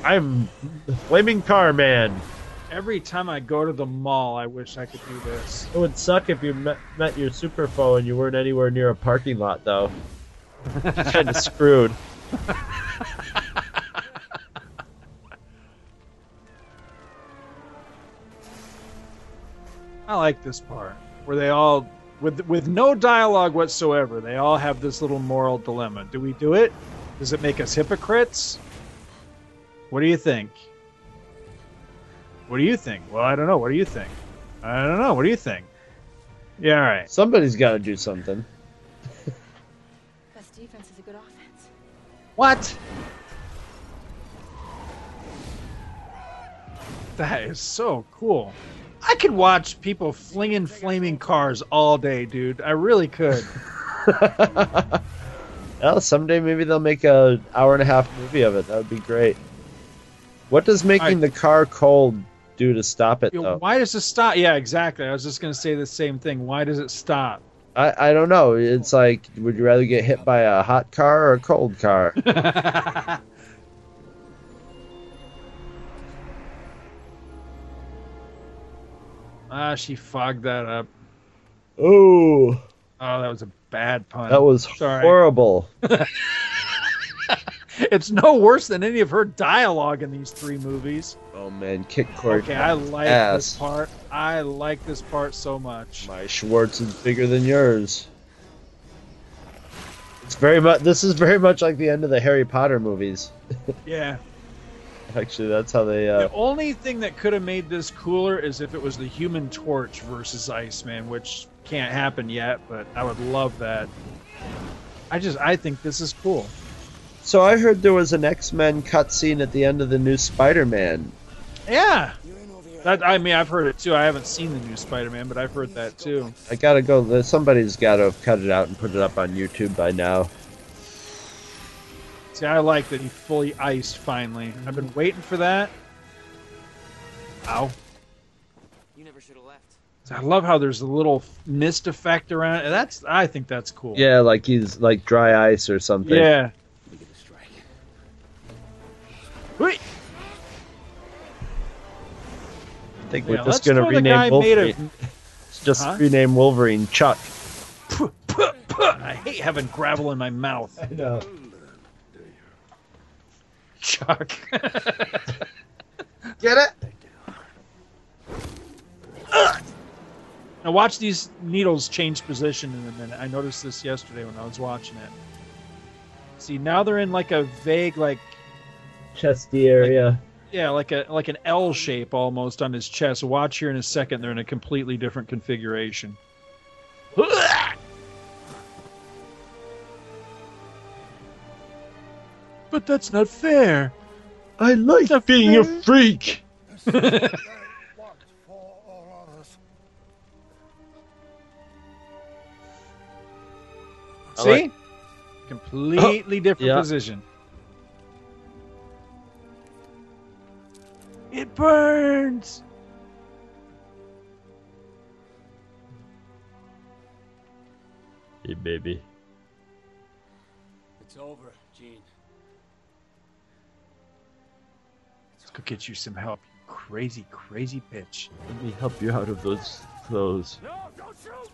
I'm the flaming car man. Every time I go to the mall, I wish I could do this. It would suck if you met, met your super foe and you weren't anywhere near a parking lot, though. kind of screwed. I like this part where they all, with with no dialogue whatsoever, they all have this little moral dilemma. Do we do it? Does it make us hypocrites? What do you think? What do you think? Well, I don't know. What do you think? I don't know. What do you think? Yeah, all right. Somebody's got to do something. Best defense is a good offense. What? That is so cool. I could watch people flinging flaming cars all day, dude. I really could. Well, someday maybe they'll make a hour and a half movie of it. That would be great. What does making the car cold do to stop it, You know, though? why does it stop? Yeah, exactly. I was just going to say the same thing. Why does it stop? I, I don't know. It's like, would you rather get hit by a hot car or a cold car? Ah, she fogged that up. oh, Oh, that was a bad pun. that was Sorry. horrible. It's no worse than any of her dialogue in these three movies. Oh man, kick Corey. Okay, I like ass. this part. I like this part so much. My Schwartz is bigger than yours. It's very much. This is very much like the end of the Harry Potter movies. Yeah. Actually, that's how they. Uh, The only thing that could have made this cooler is if it was the Human Torch versus Iceman, which can't happen yet, but I would love that. I just I think this is cool. so I heard there was an X Men cutscene at the end of the new Spider-Man. Yeah. That I mean I've heard it too. I haven't seen the new Spider-Man, but I've heard that too. I gotta go. Somebody's got to have cut it out and put it up on YouTube by now. See, I like that he fully iced finally. I've been mhm. waiting for that. Ow. You never should have left. I love how there's a little mist effect around it. That's I think that's cool. Yeah, like he's like dry ice or something. Yeah. Wait. I think we're let's just gonna throw the guy rename Wolverine. of- just Huh? rename Wolverine Chuck. I hate having gravel in my mouth. I know. Chuck. Get it? Now watch these needles change position in a minute. I noticed this yesterday when I was watching it. See, now they're in like a vague, like Chesty area. yeah, like a like an L shape almost on his chest. Watch here in a second; they're in a completely different configuration. But that's not fair. I like being a freak. See, like- completely oh, different Yeah. position. It burns. Hey, baby. It's over, go get you some help, you crazy, crazy bitch. Let me help you out of those clothes. No, don't shoot!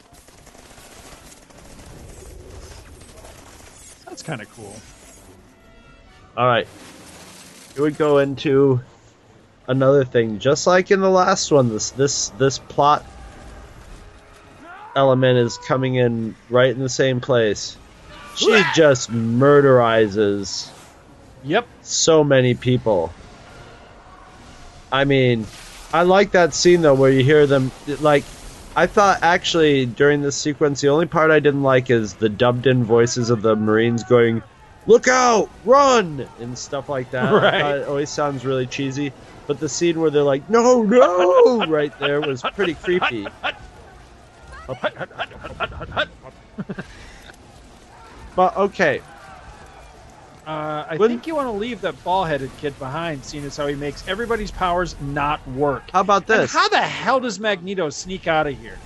That's kind of cool. All right. Here we go into another thing, just like in the last one, this this this plot element is coming in right in the same place. She just murderizes Yep. so many people. I mean, I like that scene though where you hear them like I thought actually during this sequence the only part I didn't like is the dubbed in voices of the Marines going, "Look out, run!" and stuff like that. Right. it always sounds really cheesy, but the scene where they're like, "No, no!" right there was pretty creepy. But okay, Uh, I think you want to leave that ball-headed kid behind, seeing as how he makes everybody's powers not work. how about And this? how the hell does Magneto sneak out of here?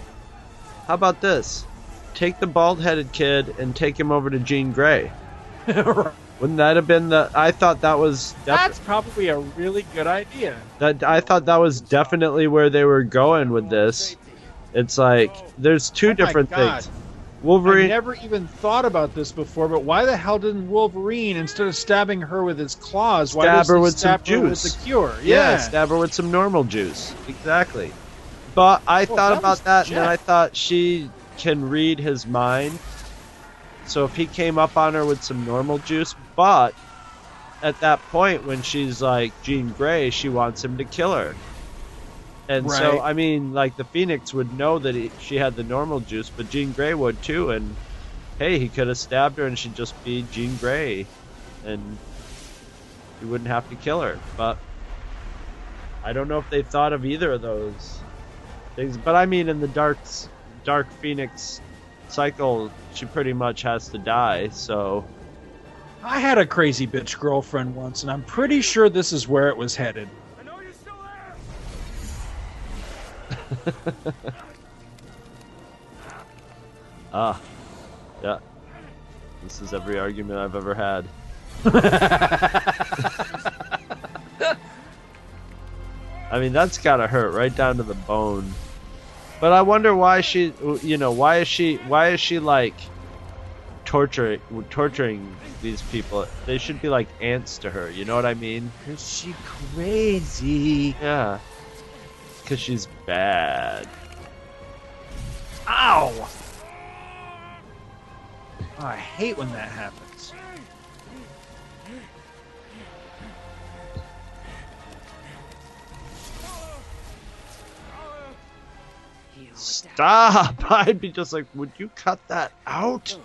How about this? Take the bald-headed kid and take him over to Jean Grey. Wouldn't that have been the? I thought that was def- That's probably a really good idea. that. I thought that was definitely where they were going with this. It's like there's two Oh different God. Things. I Wolverine. never even thought about this before, but why the hell didn't Wolverine, instead of stabbing her with his claws, why Stab does her he with some stab her juice. with the cure? yeah, Yeah. stab her with some normal juice. Exactly. But I Well, thought that about that, and then. I thought she can read his mind. So if he came up on her with some normal juice, but at that point when she's like Jean Grey, she wants him to kill her. And so I mean, like the Phoenix would know that he, she had the normal juice, but Jean Grey would too. And hey, he could have stabbed her, and she'd just be Jean Grey, and he wouldn't have to kill her. But I don't know if they thought of either of those things. But I mean, in the Dark Dark Phoenix cycle, she pretty much has to die. So I had a crazy bitch girlfriend once, and I'm pretty sure this is where it was headed. ah, yeah. This is every argument I've ever had. I mean, that's gotta hurt right down to the bone. But I wonder why she, you know, why is she, why is she like torturing, torturing these people? They should be like ants to her. You know what I mean? Is she crazy? Yeah. Because she's bad. Ow! Oh, I hate when that happens. Stop! I'd be just like, would you cut that out?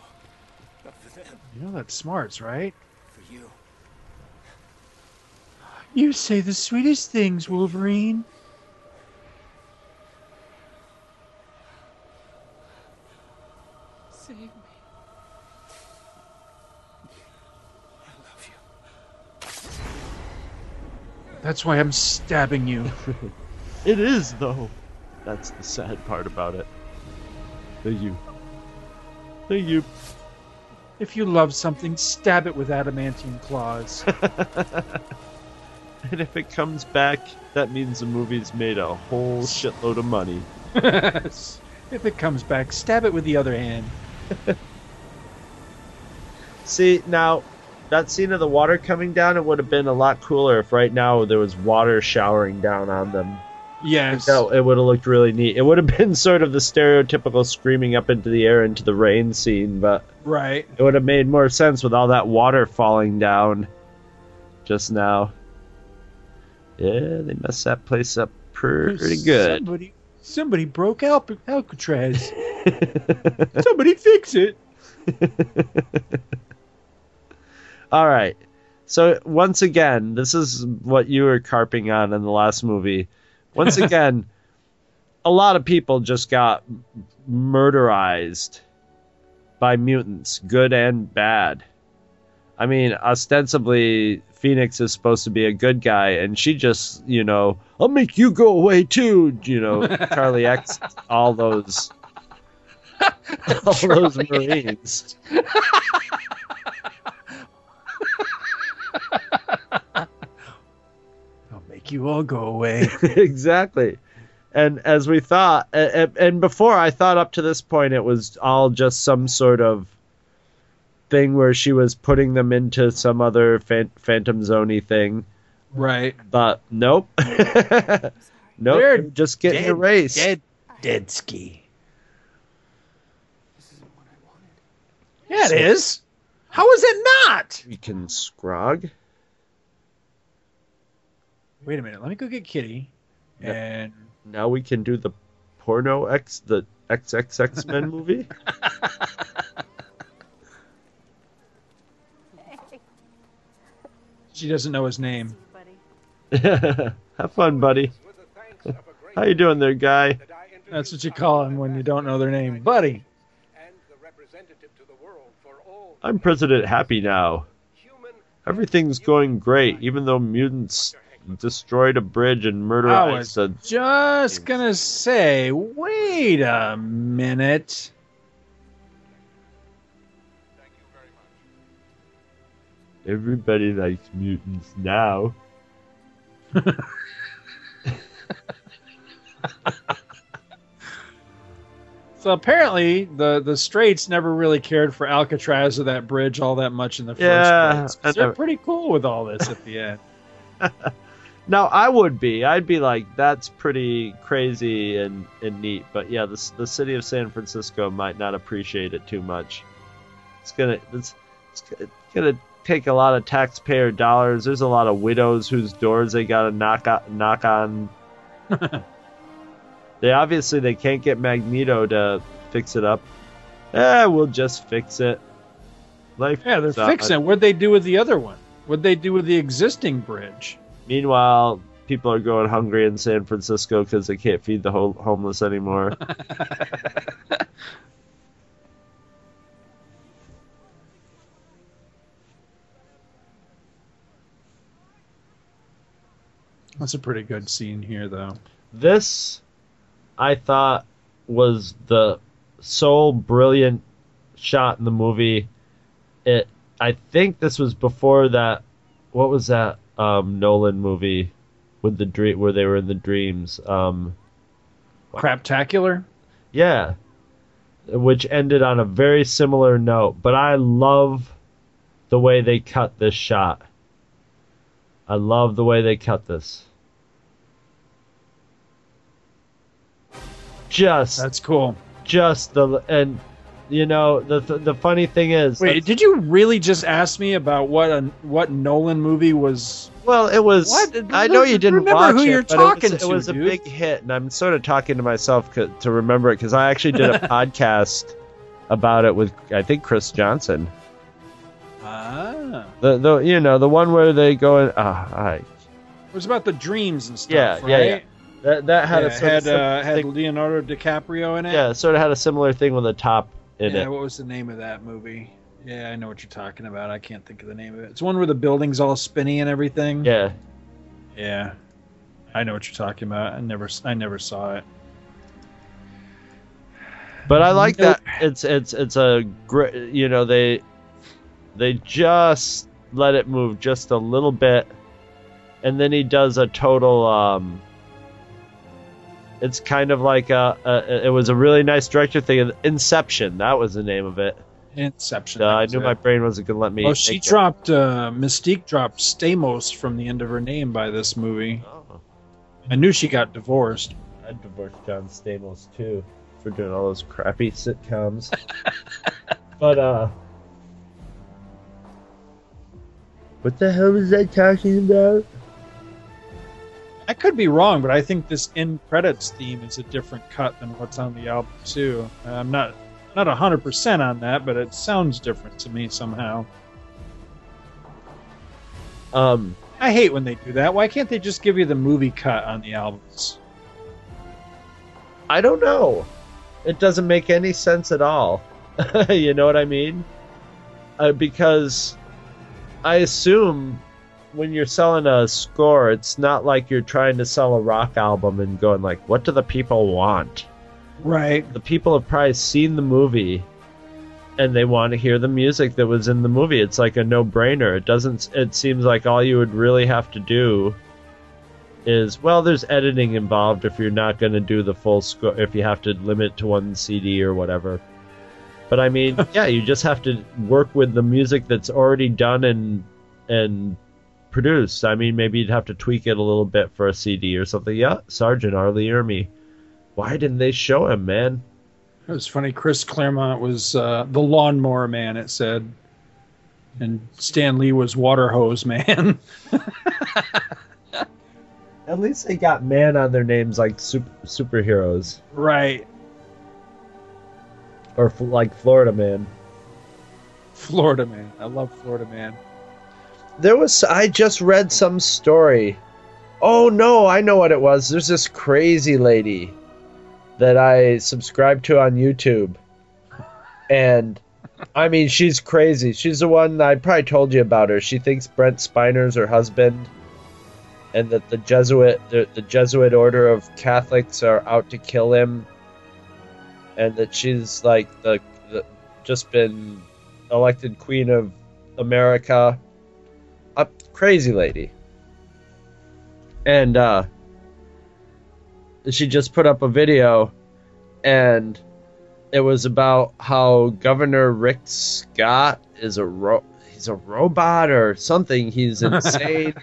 You know that's smarts, right? For you. You say the sweetest things, Wolverine. That's why I'm stabbing you. It is, though. That's the sad part about it. Thank you. Thank you. If you love something, stab it with adamantium claws. And if it comes back, that means the movie's made a whole shitload of money. if it comes back, stab it with the other hand. See, now, that scene of the water coming down, it would have been a lot cooler if right now there was water showering down on them. Yes. No, it would have looked really neat. It would have been sort of the stereotypical screaming up into the air into the rain scene, but Right. it would have made more sense with all that water falling down just now. Yeah, they messed that place up pretty good. Somebody, somebody broke Al- Alcatraz. somebody fix it. All right. So once again, this is what you were carping on in the last movie. Once again, a lot of people just got murderized by mutants, good and bad. I mean, ostensibly Phoenix is supposed to be a good guy, and she just, you know, I'll make you go away too. You know, Charlie X, all those, all those Marines. I'll make you all go away. exactly. And as we thought, a- a- and before I thought up to this point, it was all just some sort of thing where she was putting them into some other fan- Phantom Zoney thing. Right. But nope. nope. They're just getting dead- erased. Dead, dead ski. Yeah, it is. How is it not? You can scrog. Wait a minute. Let me go get Kitty. And Now we can do the porno X the XXX Men movie. she doesn't know his name. Have fun, buddy. How you doing there, guy? That's what you call him when you don't know their name, buddy. I'm President Happy now. Everything's going great, even though mutants destroyed a bridge and I murderized was just gonna say, wait a minute. Everybody likes mutants now. So apparently, the the Straits never really cared for Alcatraz or that bridge all that much in the first Yeah, place. I They're pretty cool with all this at the end. Now I would be. I'd be like, that's pretty crazy and, and neat. But yeah, the the city of San Francisco might not appreciate it too much. It's gonna it's, it's gonna take a lot of taxpayer dollars. There's a lot of widows whose doors they gotta knock on, knock on. they obviously they can't get Magneto to fix it up. Eh, we'll just fix it. Life. Yeah, they're fixing. it. What'd they do with the other one? What'd they do with the existing bridge? Meanwhile, people are going hungry in San Francisco because they can't feed the ho- homeless anymore. That's a pretty good scene here, though. this, I thought, was the sole brilliant shot in the movie. It, I think this was before that. What was that um, Nolan movie with the dream where they were in the dreams? Um, Craptacular. Yeah. Which ended on a very similar note. But I love the way they cut this shot. I love the way they cut this. Just That's cool. just the and you know the the, the funny thing is Wait, did you really just ask me about what a what Nolan movie was? Well, it was. What? I know you didn't Remember watch who it, you're but talking it was, to, it was a dude. big hit, and I'm sort of talking to myself co- to remember it because I actually did a podcast about it with I think Chris Johnson. Ah, The the you know the one where they go and Ah, I it was about the dreams and stuff. yeah right? yeah yeah. That that had Yeah, a had uh, had Leonardo DiCaprio in it. yeah it sort of had a similar thing with a top in yeah, it. what was the name of that movie? Yeah, I know what you're talking about. I can't think of the name of it. It's one where the building's all spinny and everything. Yeah, Yeah, I know what you're talking about. I never, I never saw it. but I like Nope. that. It's it's it's a great. You know they they just let it move just a little bit, and then he does a total. um It's kind of like a, a. It was a really nice director thing. Inception. That was the name of it. Inception. Uh, I knew it. my brain wasn't gonna let me. Oh, she dropped uh, Mystique dropped Stamos from the end of her name by this movie. Oh. I knew she got divorced. I divorced John Stamos too for doing all those crappy sitcoms. but uh What the hell was I talking about? I could be wrong, but I think this end credits theme is a different cut than what's on the album too. I'm not not hundred percent on that, but it sounds different to me somehow. Um I hate when they do that. Why can't they just give you the movie cut on the albums? I don't know. It doesn't make any sense at all. you know what I mean? Uh, because I assume when you're selling a score, it's not like you're trying to sell a rock album and going like, "What do the people want?" Right. The people have probably seen the movie, and they want to hear the music that was in the movie. It's like a no-brainer. It doesn't. It seems like all you would really have to do is well, there's editing involved if you're not going to do the full score. If you have to limit to one CD or whatever. But I mean, yeah, you just have to work with the music that's already done and and produced. I mean, maybe you'd have to tweak it a little bit for a CD or something. Yeah, Sergeant R. Lee Ermey. Why didn't they show him, man? It was funny. Chris Claremont was uh, the lawnmower man. It said, and Stan Lee was water hose man. At least they got man on their names like super, superheroes right. or f- like Florida Man. Florida man. I love Florida man. There was I just read some story. Oh no, I know what it was. There's this crazy lady that I subscribe to on YouTube. And I mean, she's crazy. She's the one I probably told you about her. She thinks Brent Spiner's her husband and that the Jesuit the, the Jesuit order of Catholics are out to kill him and that she's like the, the just been elected queen of America a crazy lady. And uh she just put up a video and it was about how Governor Rick Scott is a ro- he's a robot or something. He's insane.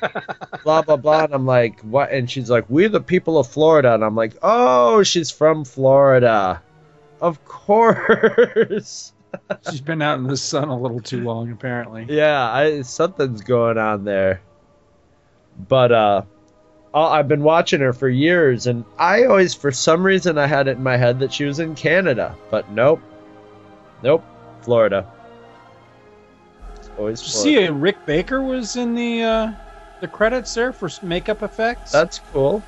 blah blah blah. And I'm like, what? And she's like, we're the people of Florida. And I'm like, oh, she's from Florida. Of course. She's been out in the sun a little too long, apparently. Yeah, I, something's going on there. But uh, I've been watching her for years, and I always, for some reason, I had it in my head that she was in Canada, but nope, nope, Florida. It's always Florida. see uh, Rick Baker was in the uh, the credits there for makeup effects? That's cool.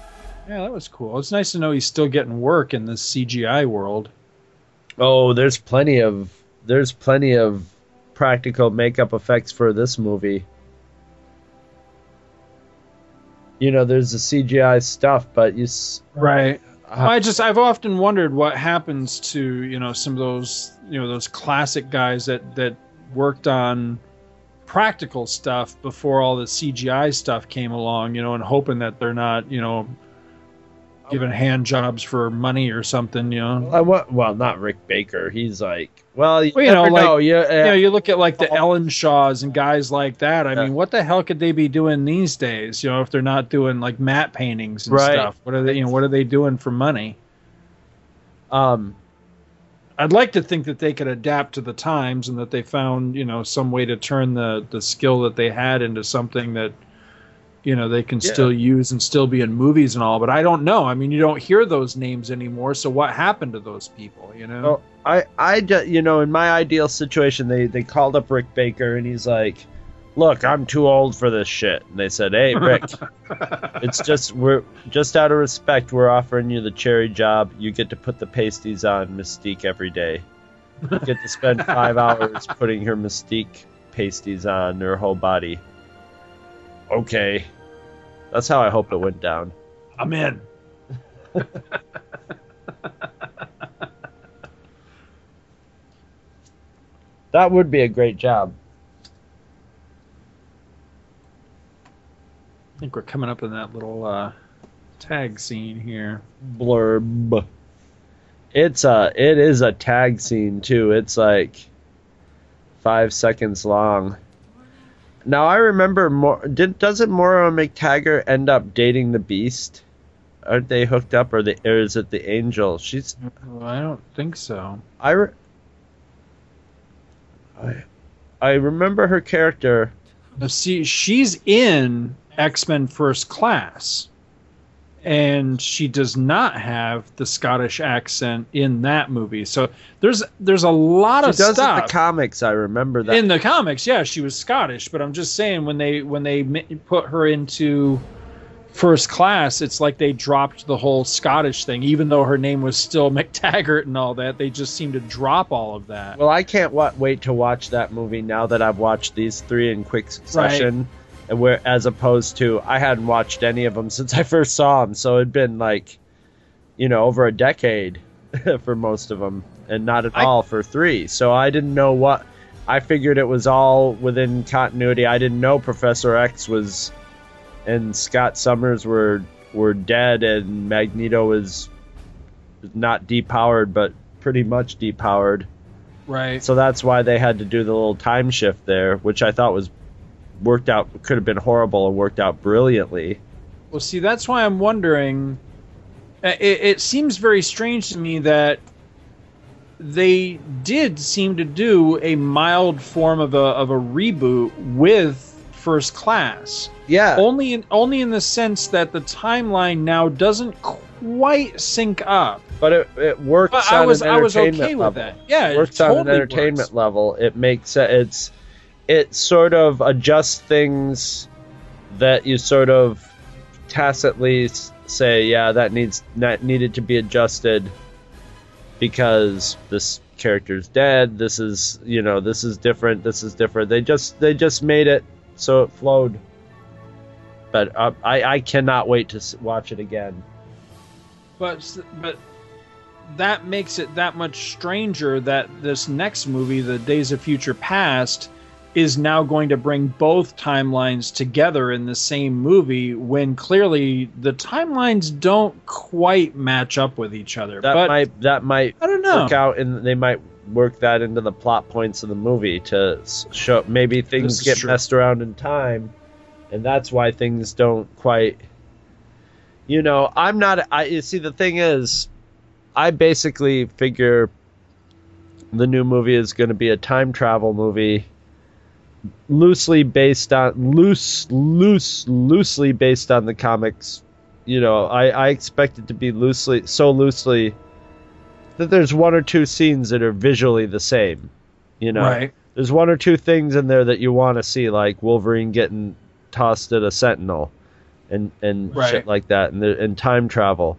yeah, that was cool. It's nice to know he's still getting work in this CGI world. Oh, there's plenty of there's plenty of practical makeup effects for this movie. You know, there's the CGI stuff, but you Right. uh, I just I've often wondered what happens to you know some of those you know those classic guys that that worked on practical stuff before all the CGI stuff came along, you know, and hoping that they're not you know given hand jobs for money or something, you know. I well, not Rick Baker. He's like, well, you, Well, you know, like know. You, you know, you look at like the Ellenshaws and guys like that. I mean, what the hell could they be doing these days? You know, if they're not doing like matte paintings and Right. stuff, what are they? You know, what are they doing for money? um, I'd like to think that they could adapt to the times and that they found, you know, some way to turn the the skill that they had into something that, you know, they can Yeah. still use and still be in movies and all. But I don't know. I mean, you don't hear those names anymore. So what happened to those people? You know? Oh, I, I, ju- you know, in my ideal situation, they they called up Rick Baker and he's like, "Look, I'm too old for this shit." And they said, "Hey, Rick, it's just we're just out of respect, we're offering you the cherry job. You get to put the pasties on Mystique every day. You get to spend five hours putting her Mystique pasties on her whole body." Okay, that's how I hope it went down. I'm in. That would be a great job. I think we're coming up in that little uh, tag scene here. blurb. It's a it is a tag scene too. It's like five seconds long. Now I remember more. Did doesn't Moira MacTaggert end up dating the Beast? Aren't they hooked up, or the or is it the Angel? She's Well, I don't think so. I. Re- I I remember her character. See, she's in X Men First Class, and she does not have the Scottish accent in that movie. So there's there's a lot of She of does stuff in the comics. I remember that. in the comics. Yeah, she was Scottish, but I'm just saying when they when they put her into First Class, it's like they dropped the whole Scottish thing, even though her name was still MacTaggert and all that. They just seem to drop all of that. Well, I can't wa- wait to watch that movie now that I've watched these three in quick succession, and where as opposed to I hadn't watched any of them since I first saw them, so it'd been like, you know, over a decade for most of them, and not at I- all for three. So I didn't know what. I figured it was all within continuity. I didn't know Professor X was, and Scott Summers were were dead, and Magneto was not depowered, but pretty much depowered. Right. So that's why they had to do the little time shift there, which I thought was worked out could have been horrible and worked out brilliantly. Well, see, that's why I'm wondering. uh, It, it seems very strange to me that they did seem to do a mild form of a of a reboot with First Class. Yeah. Only in only in the sense that the timeline now doesn't quite sync up. But it, it works But on I was an I was entertainment okay with that. Yeah, it it works on an entertainment works. level. It makes it's it sort of adjusts things that you sort of tacitly say, yeah, that needs that needed to be adjusted because this character's dead. This is you know this is different. This is different. They just they just made it so it flowed. But uh, I I cannot wait to watch it again. But but that makes it that much stranger that this next movie, The Days of Future Past, is now going to bring both timelines together in the same movie when clearly the timelines don't quite match up with each other. That but might that might I don't know. work out, and they might work that into the plot points of the movie to show maybe things get true. messed around in time, and that's why things don't quite. You know, I'm not. I you see the thing is, I basically figure the new movie is going to be a time travel movie loosely based on loose loose loosely based on the comics you know i i expect it to be loosely so loosely that there's one or two scenes that are visually the same you know Right. there's one or two things in there that you want to see like wolverine getting tossed at a sentinel and and Right. shit like that and the, and time travel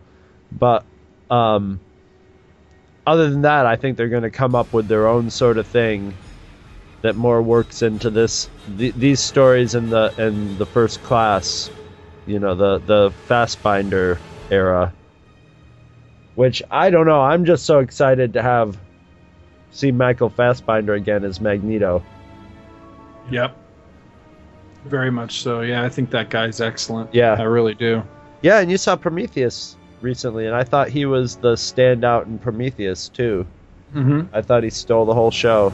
but um other than that i think they're going to come up with their own sort of thing that more works into this th- these stories in the in the first class you know the the Fassbender era which i don't know i'm just so excited to have see michael Fassbender again as magneto Yep. Very much so. Yeah, I think that guy's excellent. Yeah. I really do. yeah and you saw prometheus recently and i thought he was the standout in prometheus too Mm-hmm. i thought he stole the whole show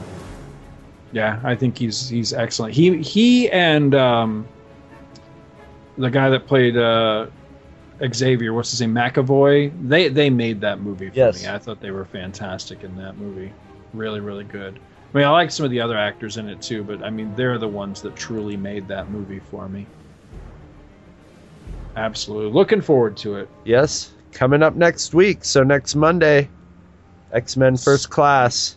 Yeah, I think he's he's excellent. He he and um, the guy that played uh, Xavier, what's his name, McAvoy. They they made that movie for Yes. me. I thought they were fantastic in that movie. Really, really good. I mean, I like some of the other actors in it too, but I mean, they're the ones that truly made that movie for me. Absolutely, looking forward to it. Yes, coming up next week. So next Monday, X Men First Class.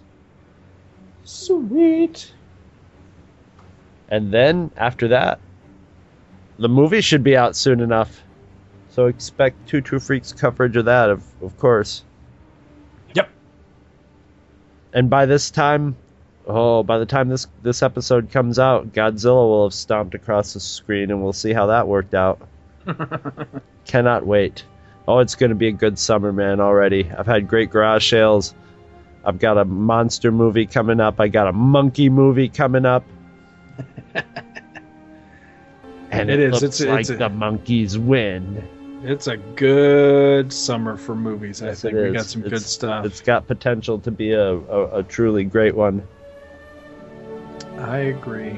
Sweet. And then after that, the movie should be out soon enough. So expect Two True Freaks coverage of that, of, of course. Yep. And by this time, oh, by the time this this episode comes out, Godzilla will have stomped across the screen, and we'll see how that worked out. Cannot wait. Oh, it's going to be a good summer, man, already. I've had great garage sales. I've got a monster movie coming up. I got a monkey movie coming up. and It it, is. It's like it's a- the monkeys win. It's a good summer for movies. I think we got some good stuff. It's got potential to be a, a, a truly great one. I agree.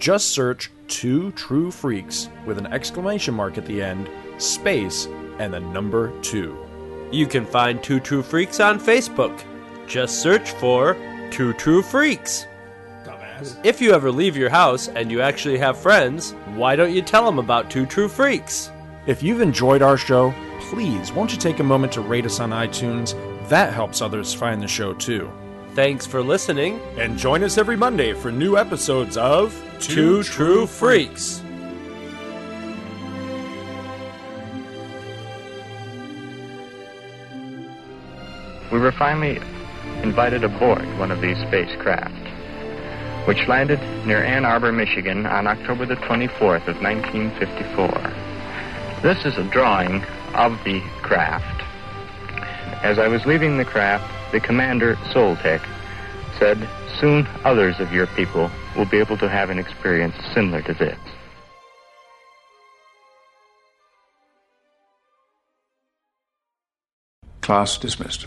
Just search Two True Freaks with an exclamation mark at the end, space, and the number two. You can find Two True Freaks on Facebook. Just search for Two True Freaks. If you ever leave your house and you actually have friends, why don't you tell them about Two True Freaks? If you've enjoyed our show, please won't you take a moment to rate us on iTunes? That helps others find the show too. Thanks for listening. And join us every Monday for new episodes of Two True Freaks. We were finally invited aboard one of these spacecraft, which landed near Ann Arbor, Michigan on October the 24th of 1954. This is a drawing of the craft. As I was leaving the craft, the commander, Soltec, said, Soon others of your people will be able to have an experience similar to this. Class dismissed.